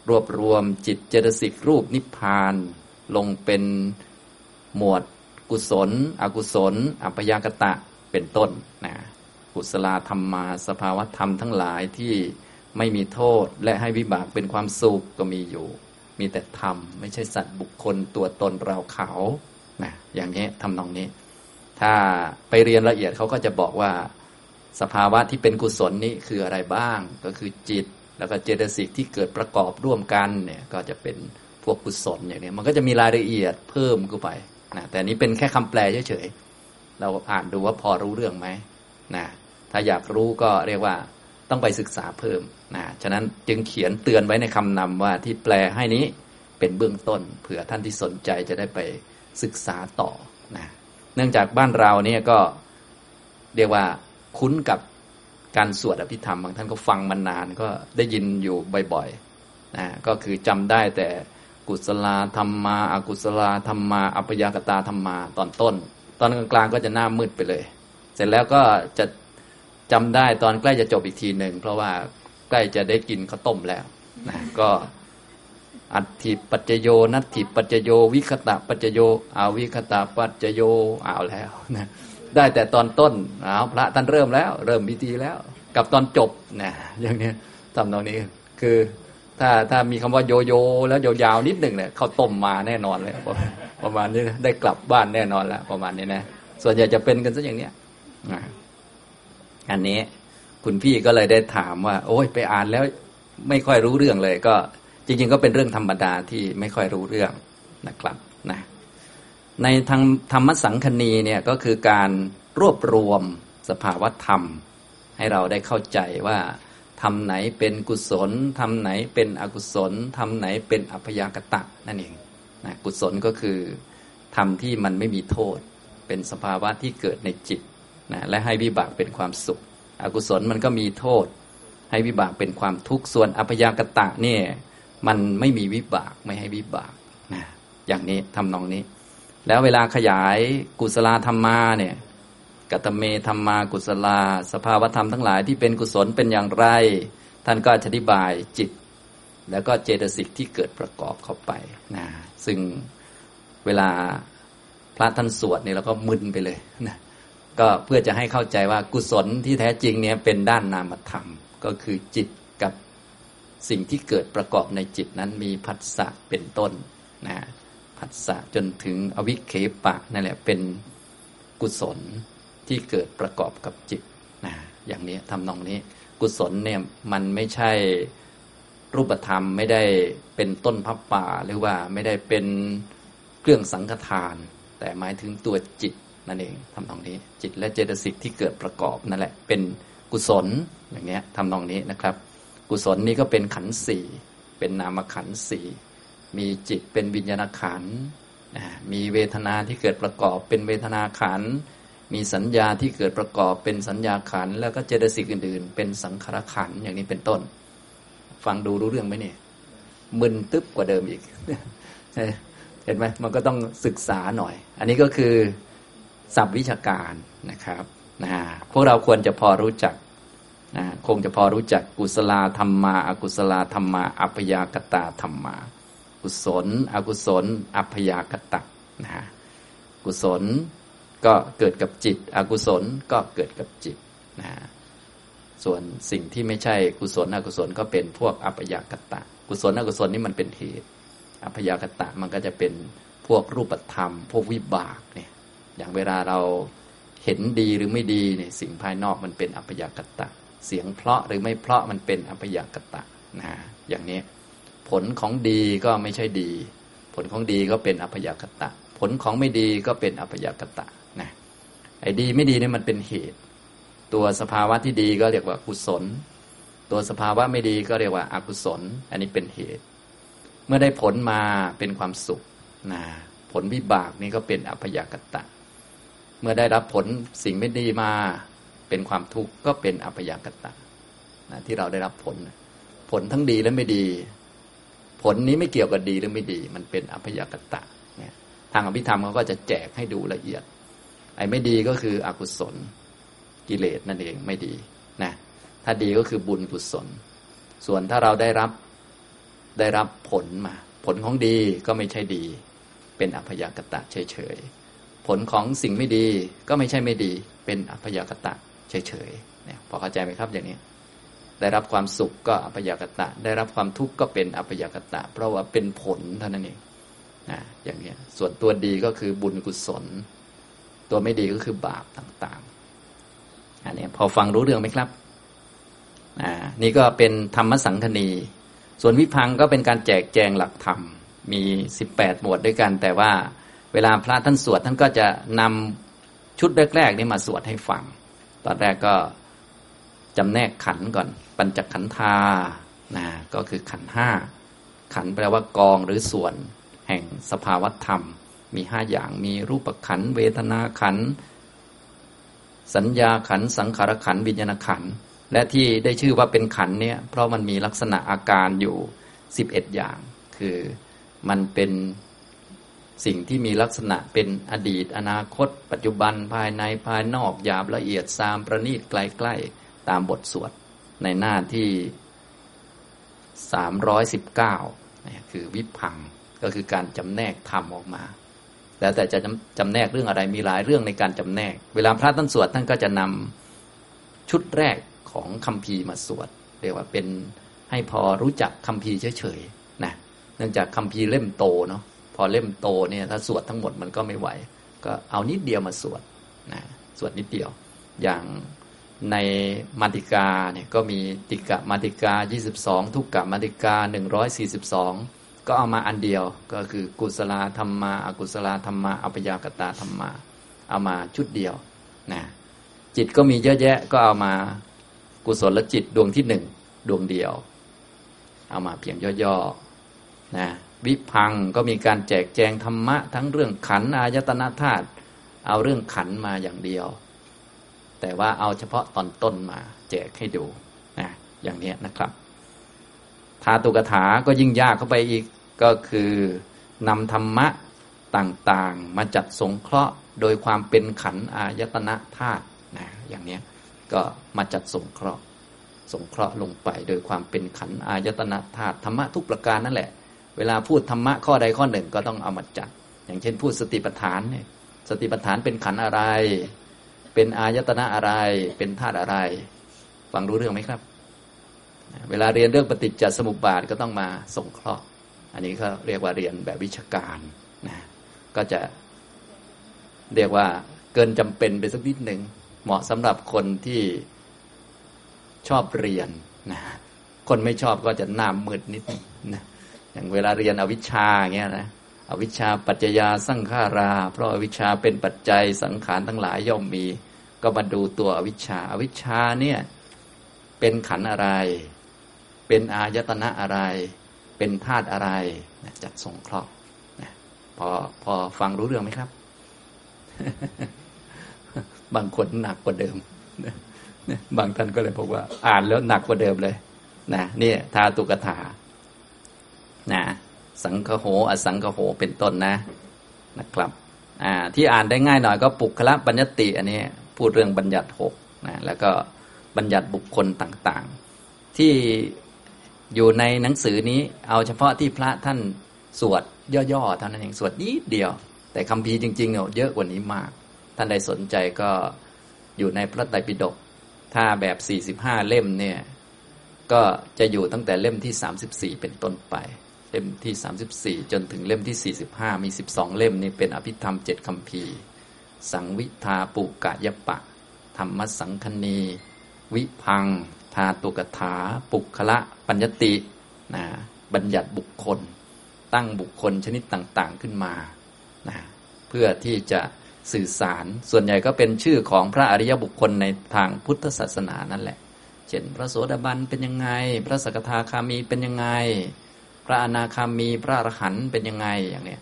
รวบรวมจิตเจตสิกรูปนิพพาน ลงเป็นหมวดกุศล อกุศล อัพยากตะเป็นต้นนะกุศลธรรมมาสภาวธรรมทั้งหลายที่ไม่มีโทษและให้วิบากเป็นความสุขก็มีอยู่ มีแต่ธรรม ไม่ใช่สัตว์บุคคลตัวตนเราเขานะอย่างนี้ทำนองนี้ ถ้าไปเรียนละเอียดเขาก็จะบอกว่า สภาวะที่เป็นกุศลนี้คืออะไรบ้าง ก็คือจิต แล้วก็เจตสิกที่เกิดประกอบร่วมกันเนี่ยก็จะเป็นพวกกุศลอย่างนี้มันก็จะมีรายละเอียดเพิ่มขึ้นไปนะแต่นี้เป็นแค่คำแปลเฉยๆเราอ่านดูว่าพอรู้เรื่องไหมนะถ้าอยากรู้ก็เรียกว่าต้องไปศึกษาเพิ่ม นะฉะนั้นจึงเขียนเตือนไว้ในคำนำว่าที่แปลให้นี้เป็นเบื้องต้นเผื่อท่านที่สนใจจะได้ไปศึกษาต่อนะเนื่องจากบ้านเราเนี่ยก็เรียกว่าคุ้นกับการสวดอภิธรรมบางท่านก็ฟังมานานก็ได้ยินอยู่บ่อยๆนะก็คือจำได้แต่กุศลธรรมมาอากุศลธรรมมาอัปยากตาธรรมมาตอนต้น ตอนกลางๆก็จะหน้ามืดไปเลย เสร็จแล้วก็จะจำได้ตอนใกล้จะจบอีกทีหนึ่งเพราะว่า ใกล้จะได้กินข้าวต้มแล้วนะก็อัตถิปัจจโย นัตถิปัจจโย วิคตะปัจจโยอาวิคตะปัจจโยเอาแล้วนะได้แต่ตอนต้นเอาพระท่านเริ่มแล้ว เริ่มพิธีแล้ว กับตอนจบนะอย่างนี้ทำตรงนี้คือถ้าถ้ามีคำว่าโยโย แล้วยาวๆนิดหนึ่งเนี่ยเขาต้มมาแน่นอนเลยประมาณนี้ได้กลับบ้านแน่นอนแล้วประมาณนี้นะส่วนใหญ่จะเป็นกันซะอย่างเนี้ยอันนี้ คุณพี่ก็เลยได้ถามว่า โอ้ยไปอ่านแล้วไม่ค่อยรู้เรื่องเลย ก็จริง ๆ ก็เป็นเรื่องธรรมดาที่ไม่ค่อยรู้เรื่องนะครับนะในทางธรรมสังคณีเนี่ยก็คือการรวบรวมสภาวธรรม ให้เราได้เข้าใจว่าทำไหนเป็นกุศลทำไหนเป็นอกุศลทำไหนเป็นอัพยากตะนั่นเองนะกุศลก็คือทำที่มันไม่มีโทษ เป็นสภาวะที่เกิดในจิตนะและให้วิบากเป็นความสุข อกุศลมันก็มีโทษ ให้วิบากเป็นความทุกข์ส่วนอัพยากตะเนี่ยมันไม่มีวิบากไม่ให้วิบากนะอย่างนี้ทำนองนี้ แล้วเวลาขยายกุศลธรรมาเนี่ยกัตเมธรรมากุศลา สภาวธรรมทั้งหลายที่เป็นกุศลเป็นอย่างไร ท่านก็อธิบายจิต แล้วก็เจตสิกที่เกิดประกอบเข้าไปนะซึ่งเวลาพระท่านสวดเนี่ยเราก็มึนไปเลยนะ ก็เพื่อจะให้เข้าใจว่ากุศลที่แท้จริงเนี่ยเป็นด้านนามธรรม ก็คือจิตกับสิ่งที่เกิดประกอบในจิตนั้นมีผัสสะเป็นต้นนะผัสสะจนถึงอวิเคปะนั่นแหละเป็นกุศลที่เกิดประกอบกับจิตนะอย่างนี้ทำนองนี้ กุศลเนี่ยมันไม่ใช่รูปธรรมไม่ได้เป็นต้นพับป่าหรือว่าไม่ได้เป็นเครื่องสังฆทาน แต่หมายถึงตัวจิต นั่นเองทำตรงนี้ จิตและเจตสิกที่เกิดประกอบนั่นแหละเป็นกุศลอย่างเงี้ยทำตรงนี้นะครับ กุศลนี้ก็เป็นขันสี่เป็นนามขันสี่มีจิตเป็นวิญญาณขันมีเวทนาที่เกิดประกอบเป็นเวทนาขัน มีสัญญาที่เกิดประกอบเป็นสัญญาขัน แล้วก็เจตสิกอื่น ๆ เป็นสังขารขันอย่างนี้เป็นต้น ฟังดูรู้เรื่องไหมเนี่ยมึนตึ๊บกว่าเดิมอีก เห็นไหมมันก็ต้องศึกษาหน่อย อันนี้ก็คือ ศัพท์วิชาการนะครับนะพวกเราควรจะพอรู้จักนะคงจะพอรู้จักกุศลธรรมาอากุศลธรรมา อัพยากตาธรรมา กุศล อกุศล อัพยากตะนะกุศลก็เกิดกับจิต อกุศลก็เกิดกับจิตนะส่วนสิ่งที่ไม่ใช่กุศลอกุศลก็เป็นพวกอัพยากตะ กุศลอกุศลนี่มันเป็นเหตุอัพยากตะมันก็จะเป็นพวกรูปธรรม พวกวิบากเนี่ย อย่างเวลาเราเห็นดีหรือไม่ดีเนี่ยสิ่งภายนอกมันเป็นอัพยากตะ เสียงเพราะหรือไม่เพราะมันเป็นอัพยากตะนะอย่างนี้ผลของดีก็ไม่ใช่ดี ผลของดีก็เป็นอัพยากตะ ผลของไม่ดีก็เป็นอัพยากตะนะไอ้ดีไม่ดีนี่มันเป็นเหตุ ตัวสภาวะที่ดีก็เรียกว่ากุศล ตัวสภาวะไม่ดีก็เรียกว่าอากุศล อันนี้เป็นเหตุ เมื่อได้ผลมาเป็นความสุขนะผลวิบากนี่ก็เป็นอัพยากตะ เมื่อได้รับผลสิ่งไม่ดีมาเป็นความทุกข์ก็เป็นอัพยากตะนะที่เราได้รับผล ผลทั้งดีและไม่ดี ผลนี้ไม่เกี่ยวกับดีหรือไม่ดี มันเป็นอัพยากตะเนี่ยทางอภิธรรมเขาก็จะแจกให้ดูละเอียด ไอ้ไม่ดีก็คืออกุศล กิเลสนั่นเองไม่ดีนะถ้าดีก็คือบุญกุศล ส่วนถ้าเราได้รับได้รับผลมา ผลของดีก็ไม่ใช่ดี เป็นอัพยากตะเฉยๆ ผลของสิ่งไม่ดีก็ไม่ใช่ไม่ดี เป็นอัพยากตะเฉยๆเนี่ยพอเข้าใจไหมครับอย่างนี้ ได้รับความสุขก็อัพยากตะ ได้รับความทุกข์ก็เป็นอัพยากตะ เพราะว่าเป็นผลเท่านั้นเองนะอย่างนี้ส่วนตัวดีก็คือบุญกุศล ตัวไม่ดีก็คือบาปต่างๆ อันนี้พอฟังรู้เรื่องไหมครับอ่านี่ก็เป็นธรรมสังคณี ส่วนวิพังก็เป็นการแจกแจงหลักธรรม มีสิบแปดหมวดด้วยกันแต่ว่า เวลาพระท่านสวดท่านก็จะนำชุดแรกๆนี้มาสวดให้ฟัง ตอนแรกก็จำแนกขันก่อน ปัญจขันธานะก็คือขันห้าขันแปลว่ากองหรือส่วนแห่งสภาวธรรม มีห้าอย่างมีรูปขันเวทนาขันสัญญาขันสังขารขันวิญญาณขันและที่ได้ชื่อว่าเป็นขันเนี่ยเพราะมันมีลักษณะอาการอยู่สิบเอ็ดอย่าง คือมันเป็น สิ่งที่มีลักษณะเป็นอดีต อนาคต ปัจจุบันภายในภายนอกหยาบละเอียดซามประณีตใกล้ๆตามบทสวดในหน้าที่สามร้อยสิบเก้าคือวิพังก็คือการจำแนกธรรมออกมา แล้วแต่จะจำแนกเรื่องอะไรมีหลายเรื่องในการจำแนก เวลาพระท่านสวดท่านก็จะนำชุดแรกของคำพีมาสวด เรียกว่าเป็นให้พอรู้จักคำพีเฉยๆนะเนื่องจากคำพีเล่มโตเนาะ พอเล่มโตเนี่ยถ้าสวดทั้งหมดมันก็ไม่ไหว ก็เอานิดเดียวมาสวดนะสวดนิดเดียว อย่างในมาติกาเนี่ยก็มีติกะมาติกา 22 ทุกกะมาติกา 142 ก็เอามาอันเดียวก็คือกุศลธรรมาอากุศลธรรมาอัปยากตาธรรมา เอามาชุดเดียวนะจิตก็มีเยอะแยะก็เอามากุศลจิตดวงที่หนึ่งดวงเดียว เอามาเพียงย่อๆนะ วิพังก็มีการแจกแจงธรรมะ ทั้งเรื่องขันอายตนะธาตุเอาเรื่องขันมาอย่างเดียว แต่ว่าเอาเฉพาะตอนต้นมา แจกให้ดูนะอย่างนี้นะครับทาตุกถาก็ยิ่งยากเข้าไปอีกก็คือนำธรรมะต่างๆ มาจัดสงเคราะห์โดยความเป็นขันอายตนะธาตุนะอย่างนี้ก็มาจัดสงเคราะห์สงเคราะห์ลงไปโดยความเป็นขันอายตนะธาตุธรรมะทุกประการนั่นแหละ เวลาพูดธรรมะข้อใดข้อหนึ่งก็ต้องเอามาจัด อย่างเช่นพูดสติปัฏฐานเนี่ยสติปัฏฐานเป็นขันอะไร เป็นอายตนะอะไร เป็นธาตุอะไร ฟังรู้เรื่องไหมครับ เวลาเรียนเรื่องปฏิจจสมุปบาทก็ต้องมาส่งเคราะห์ อันนี้เขาเรียกว่าเรียนแบบวิชาการนะก็จะเรียกว่าเกินจำเป็นไปสักนิดหนึ่งเหมาะสำหรับคนที่ชอบเรียนนะคนไม่ชอบก็จะหน้ามืดนิดนะ อย่างเวลาเรียนอวิชชาอย่างเงี้ยนะอวิชชาปัจจยาสังขารา เพราะอาวิชชาเป็นปัจจัยสังขารทั้งหลายย่อมมี ก็มาดูตัวอวิชชาอวิชชาเนี่ยเป็นขันอะไร เป็นอายตนะอะไร เป็นธาตุอะไรนะจัดสงเคราะห์พอพอฟังรู้เรื่องไหมครับ บางคนหนักกว่าเดิมบางท่านก็เลยบอกว่า อ่านแล้วหนักกว่าเดิมเลยนะนี่ทาตุกถา นะสังคโห อสังคโหเป็นต้นนะนะครับอ่าที่อ่านได้ง่ายหน่อยก็ปุคละบัญญัติ อันนี้พูดเรื่องบัญญัติหกนะแล้วก็บัญญัติบุคคลต่างๆ ที่อยู่ในหนังสือนี้เอาเฉพาะที่พระท่านสวดย่อๆเท่านั้นเองสวดนิดเดียว แต่คำพีจริงๆเนี่ยเยอะกว่านี้มาก ท่านใดสนใจก็อยู่ในพระไตรปิฎกถ้าแบบ 45 เล่มเนี่ยก็จะอยู่ตั้งแต่เล่มที่ 34 เป็นต้นไป เล่มที่34จนถึงเล่มที่45มี12เล่มนี่เป็นอภิธรรมเจ็ดคำพีสังวิทาปุกะยปะ ธรรมสังคณี วิพัง ทาตุกถา ปุคละปัญญตินะบัญญัติบุคคล ตั้งบุคคลชนิดต่างๆขึ้นมานะเพื่อที่จะสื่อสารส่วนใหญ่ก็เป็นชื่อของพระอริยบุคคลในทางพุทธศาสนานั่นแหละ เช่น พระโสดาบันเป็นยังไง พระสกทาคามีเป็นยังไง ระอนาคามีพระอรหันต์เป็นยังไงอย่างเนี้ย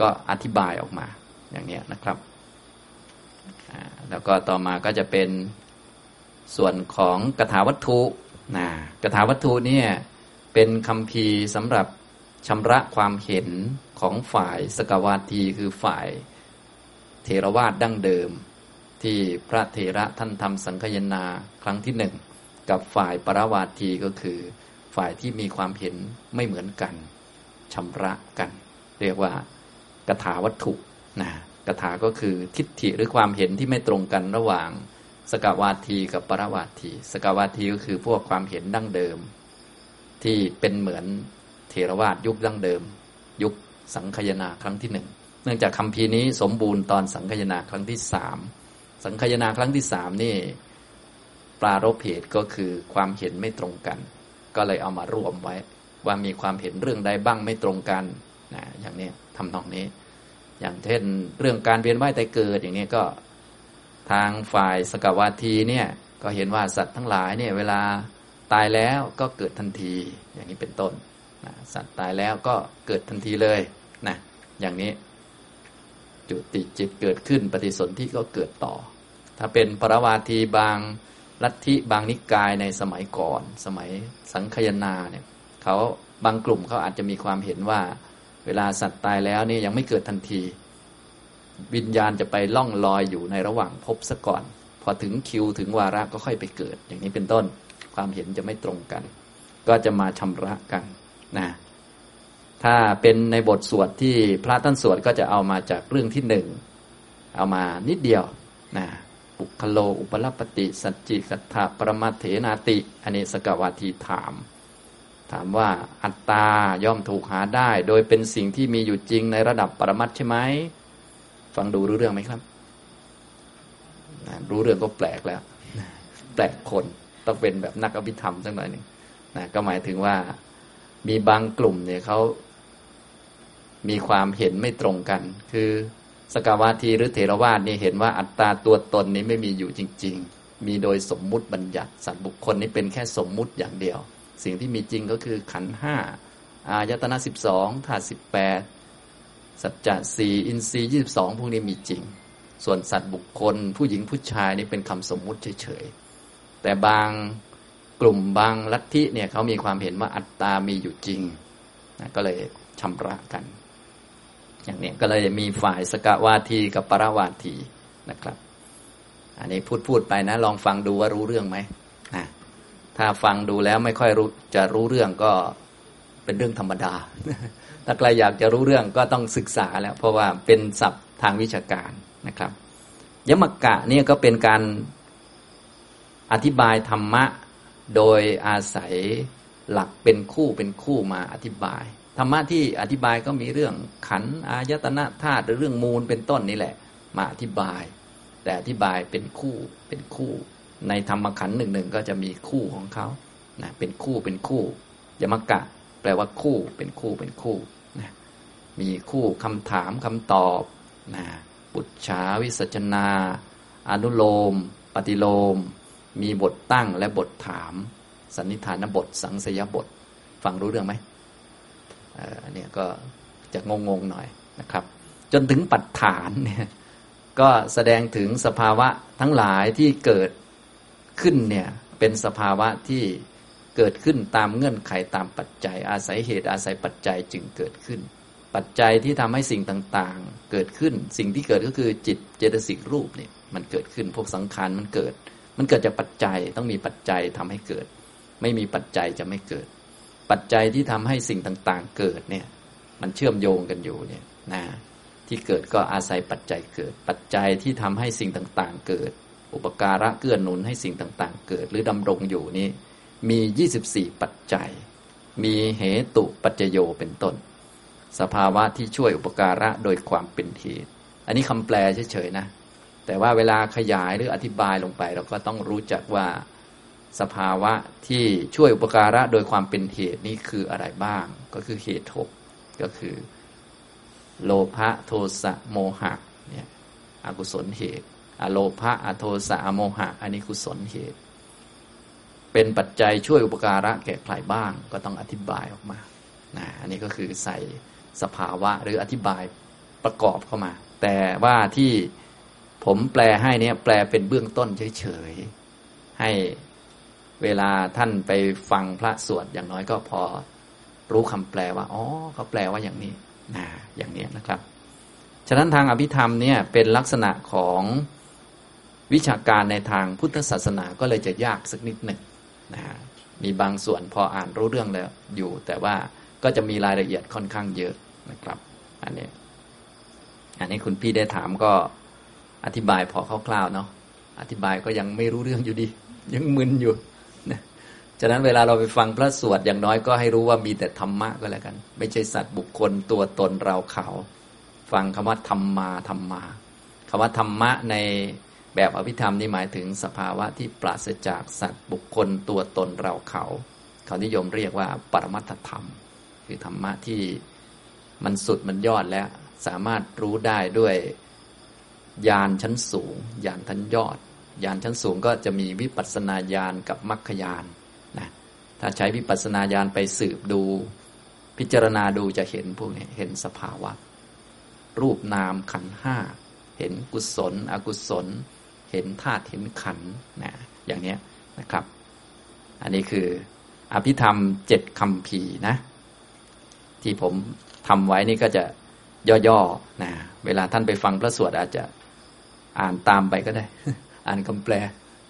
ก็อธิบายออกมาอย่างเนี้ยนะครับ แล้วก็ต่อมาก็จะเป็นส่วนของกถาวัตถุนะกถาวัตถุเนี่ยเป็นคำพีสำหรับชำระความเห็นของฝ่ายสกวาทีคือฝ่ายเทรวาสดั้งเดิม ที่พระเทระท่านทำสังคยนาครั้งที่หนึ่งกับฝ่ายปรวาทีก็คือ ฝ่ายที่มีความเห็นไม่เหมือนกันชำระกัน เรียกว่ากถาวัตถุนะกถาก็คือทิฏฐิหรือความเห็นที่ไม่ตรงกันระหว่าง สกาวาทีกับปรวาที สกาวาทีก็คือพวกความเห็นดั้งเดิม ที่เป็นเหมือนเทรวาสยุคดั้งเดิม ยุคสังคยนาครั้งที่หนึ่งเนื่องจากคำพีนี้สมบูรณ์ตอนสังคยนาครั้งที่สามสังคยนาครั้งที่สามนี่ปรารบเหตุก็คือความเห็นไม่ตรงกัน ก็เลยเอามารวมไว้ ว่ามีความเห็นเรื่องใดบ้างไม่ตรงกันนะอย่างนี้ทำนองนี้ อย่างเช่นเรื่องการเวียนว่ายตายเกิดอย่างนี้ก็ทางฝ่ายสกวาทีเนี่ยก็เห็นว่าสัตว์ทั้งหลายเนี่ยเวลาตายแล้วก็เกิดทันที อย่างนี้เป็นต้นนะสัตว์ตายแล้วก็เกิดทันทีเลยนะอย่างนี้ จุติจิตเกิดขึ้นปฏิสนธิก็เกิดต่อ ถ้าเป็นปรวาทีบาง ลัทธิบางนิกายในสมัยก่อน สมัยสังคยนาเนี่ยเขาบางกลุ่มเขาอาจจะมีความเห็นว่า เวลาสัตว์ตายแล้วนี่ยังไม่เกิดทันที วิญญาณจะไปล่องลอยอยู่ในระหว่างพบซะก่อน พอถึงคิวถึงวาระก็ค่อยไปเกิด อย่างนี้เป็นต้น ความเห็นจะไม่ตรงกัน ก็จะมาชำระกันนะถ้าเป็นในบทสวดที่พระท่านสวดก็จะเอามาจากเรื่องที่หนึ่งเอามานิดเดียวนะ ปุคโล อุปลปติ สัจจิกัตถะปรมาเถนาติอเนสกวาทีถาม ถามว่าอัตตาย่อมถูกหาได้ โดยเป็นสิ่งที่มีอยู่จริงในระดับปรมัตใช่ไหมฟังดูรู้เรื่องไหมครับ รู้เรื่องก็แปลกแล้ว แปลกคนต้องเป็นแบบนักอภิธรรมสักหน่อยหนึ่งนะก็หมายถึงว่ามีบางกลุ่มเนี่ยเขามีความเห็นไม่ตรงกัน คือ สกาวาทีหรือเถรวาทนี่เห็นว่าอัตตาตัวตนนี้ไม่มีอยู่จริง ๆ มีโดยสมมุติบัญญัติสัตว์บุคคลนี้เป็นแค่สมมุติอย่างเดียว สิ่งที่มีจริงก็คือขันห้าอายตนะสิบสองธาตุสิบแปดสัจจะสี่อินทรีย์ยี่สิบสองพวกนี้มีจริง ส่วนสัตว์บุคคล ผู้หญิงผู้ชายนี่เป็นคำสมมุติเฉยๆแต่บางกลุ่มบางลัทธิเนี่ยเขามีความเห็นว่าอัตตามีอยู่จริงนะก็เลยชำระกัน อย่างนี้ก็เลยมีฝ่ายสกวาทีกับปรวาทีนะครับ อันนี้พูดพูดไปนะ ลองฟังดูว่ารู้เรื่องไหมนะถ้าฟังดูแล้วไม่ค่อยรู้จะรู้เรื่องก็เป็นเรื่องธรรมดา ถ้าใครอยากจะรู้เรื่องก็ต้องศึกษาแล้ว เพราะว่าเป็นศัพท์ทางวิชาการนะครับยมกะนี่ก็เป็นการอธิบายธรรมะโดยอาศัยหลักเป็นคู่เป็นคู่มาอธิบาย ธรรมะที่อธิบายก็มีเรื่องขันอายตนะธาตุหรือเรื่องมูลเป็นต้นนี่แหละ มาอธิบาย แต่อธิบายเป็นคู่เป็นคู่ ในธรรมขันหนึ่งหนึ่งก็จะมีคู่ของเขานะเป็นคู่เป็นคู่ยมกะ แปลว่าคู่เป็นคู่เป็นคู่นะมีคู่คำถามคำตอบนะปุจฉาวิสัชนา อนุโลม ปฏิโลม มีบทตั้งและบทถาม สันนิฐานบท สังสยบท ฟังรู้เรื่องไหม อันนี้ก็จะงงๆหน่อยนะครับ จนถึงปัจฐานเนี่ยก็แสดงถึงสภาวะทั้งหลายที่เกิดขึ้นเนี่ยเป็นสภาวะที่เกิดขึ้นตามเงื่อนไขตามปัจจัย อาศัยเหตุอาศัยปัจจัยจึงเกิดขึ้น ปัจจัยที่ทำให้สิ่งต่างๆ เกิดขึ้น สิ่งที่เกิดก็คือจิตเจตสิกรูปเนี่ยมันเกิดขึ้นพวกสังขารมันเกิด มันเกิดจากปัจจัยต้องมีปัจจัยทำให้เกิด ไม่มีปัจจัยจะไม่เกิด ปัจจัยที่ทำให้สิ่งต่างๆ เกิดเนี่ย มันเชื่อมโยงกันอยู่เนี่ยนะที่เกิดก็อาศัยปัจจัยเกิด ปัจจัยที่ทำให้สิ่งต่างๆ เกิด อุปการะเกื้อหนุนให้สิ่งต่างๆ เกิด หรือดำรงอยู่นี้มี 24 ปัจจัย มีเหตุปัจจโยเป็นต้น สภาวะที่ช่วยอุปการะโดยความเป็นเหตุ อันนี้คำแปลเฉยๆนะ แต่ว่าเวลาขยายหรืออธิบายลงไป เราก็ต้องรู้จักว่า สภาวะที่ช่วยอุปการะโดยความเป็นเหตุนี้คืออะไรบ้าง ก็คือเหตุหกก็คือ โลภะโทสะโมหะเนี่ยอกุศลเหตุ อโลภะอโทสะอโมหะ อันนี้กุศลเหตุ เป็นปัจจัยช่วยอุปการะแก่ใครบ้าง ก็ต้องอธิบายออกมานะอันนี้ก็คือใส่สภาวะหรืออธิบายประกอบเข้ามา แต่ว่าที่ผมแปลให้เนี่ยแปลเป็นเบื้องต้นเฉยๆให้ เวลาท่านไปฟังพระสวดอย่างน้อยก็พอรู้คำแปลว่าอ๋อเขาแปลว่าอย่างนี้นะอย่างนี้นะครับ ฉะนั้นทางอภิธรรมเนี่ยเป็นลักษณะของวิชาการในทางพุทธศาสนาก็เลยจะยากสักนิดหนึ่งนะมีบางส่วนพออ่านรู้เรื่องแล้วอยู่ แต่ว่าก็จะมีรายละเอียดค่อนข้างเยอะนะครับ อันนี้ อันนี้คุณพี่ได้ถามก็อธิบายพอคร่าวๆเนาะอธิบายก็ยังไม่รู้เรื่องอยู่ดี ยังมึนอยู่ ฉะนั้นเวลาเราไปฟังพระสวดอย่างน้อยก็ให้รู้ว่ามีแต่ธรรมะก็แล้วกัน ไม่ใช่สัตว์บุคคลตัวตนเราเขา ฟังคำว่าธรรมมาธรรมมาคำว่าธรรมะในแบบอภิธรรมนี่หมายถึงสภาวะที่ปราศจากสัตว์บุคคลตัวตนเราเขา เขานิยมเรียกว่าปรมัตถธรรม คือธรรมะที่มันสุดมันยอดแล้ว สามารถรู้ได้ด้วยญาณชั้นสูงญาณทันยอดญาณชั้นสูงก็จะมีวิปัสสนาญาณกับมรรคญาณ ถ้าใช้วิปัสสนาญาณไปสืบดู พิจารณาดูจะเห็นพวกนี้เห็นสภาวะ รูปนามขันห้า เห็นกุศล อกุศล เห็นธาตุเห็นขันนะอย่างนี้นะครับ อันนี้คืออภิธรรมเจ็ดคำพีนะ ที่ผมทำไว้นี่ก็จะย่อๆนะเวลาท่านไปฟังพระสวดอาจจะอ่านตามไปก็ได้ อ่านคำแปล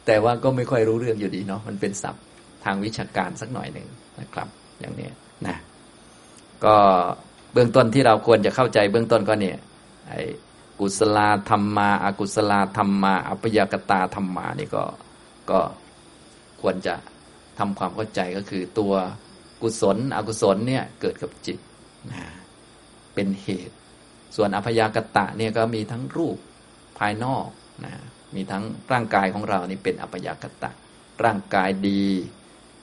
แต่ว่าก็ไม่ค่อยรู้เรื่องอยู่ดีเนาะมันเป็นศัพท์ ทางวิชาการสักหน่อยหนึ่งนะครับ อย่างนี้นะก็เบื้องต้นที่เราควรจะเข้าใจเบื้องต้นก็เนี่ยไอ้กุศลธรรมมาอากุศลธรรมมาอัปยากตาธรรมมานี่ก็ก็ควรจะทำความเข้าใจก็คือตัวกุศล อกุศลเนี่ยเกิดกับจิตนะเป็นเหตุ ส่วนอัพยากตะเนี่ยก็มีทั้งรูปภายนอกนะมีทั้งร่างกายของเรานี่เป็นอัพยากตะ ร่างกายดี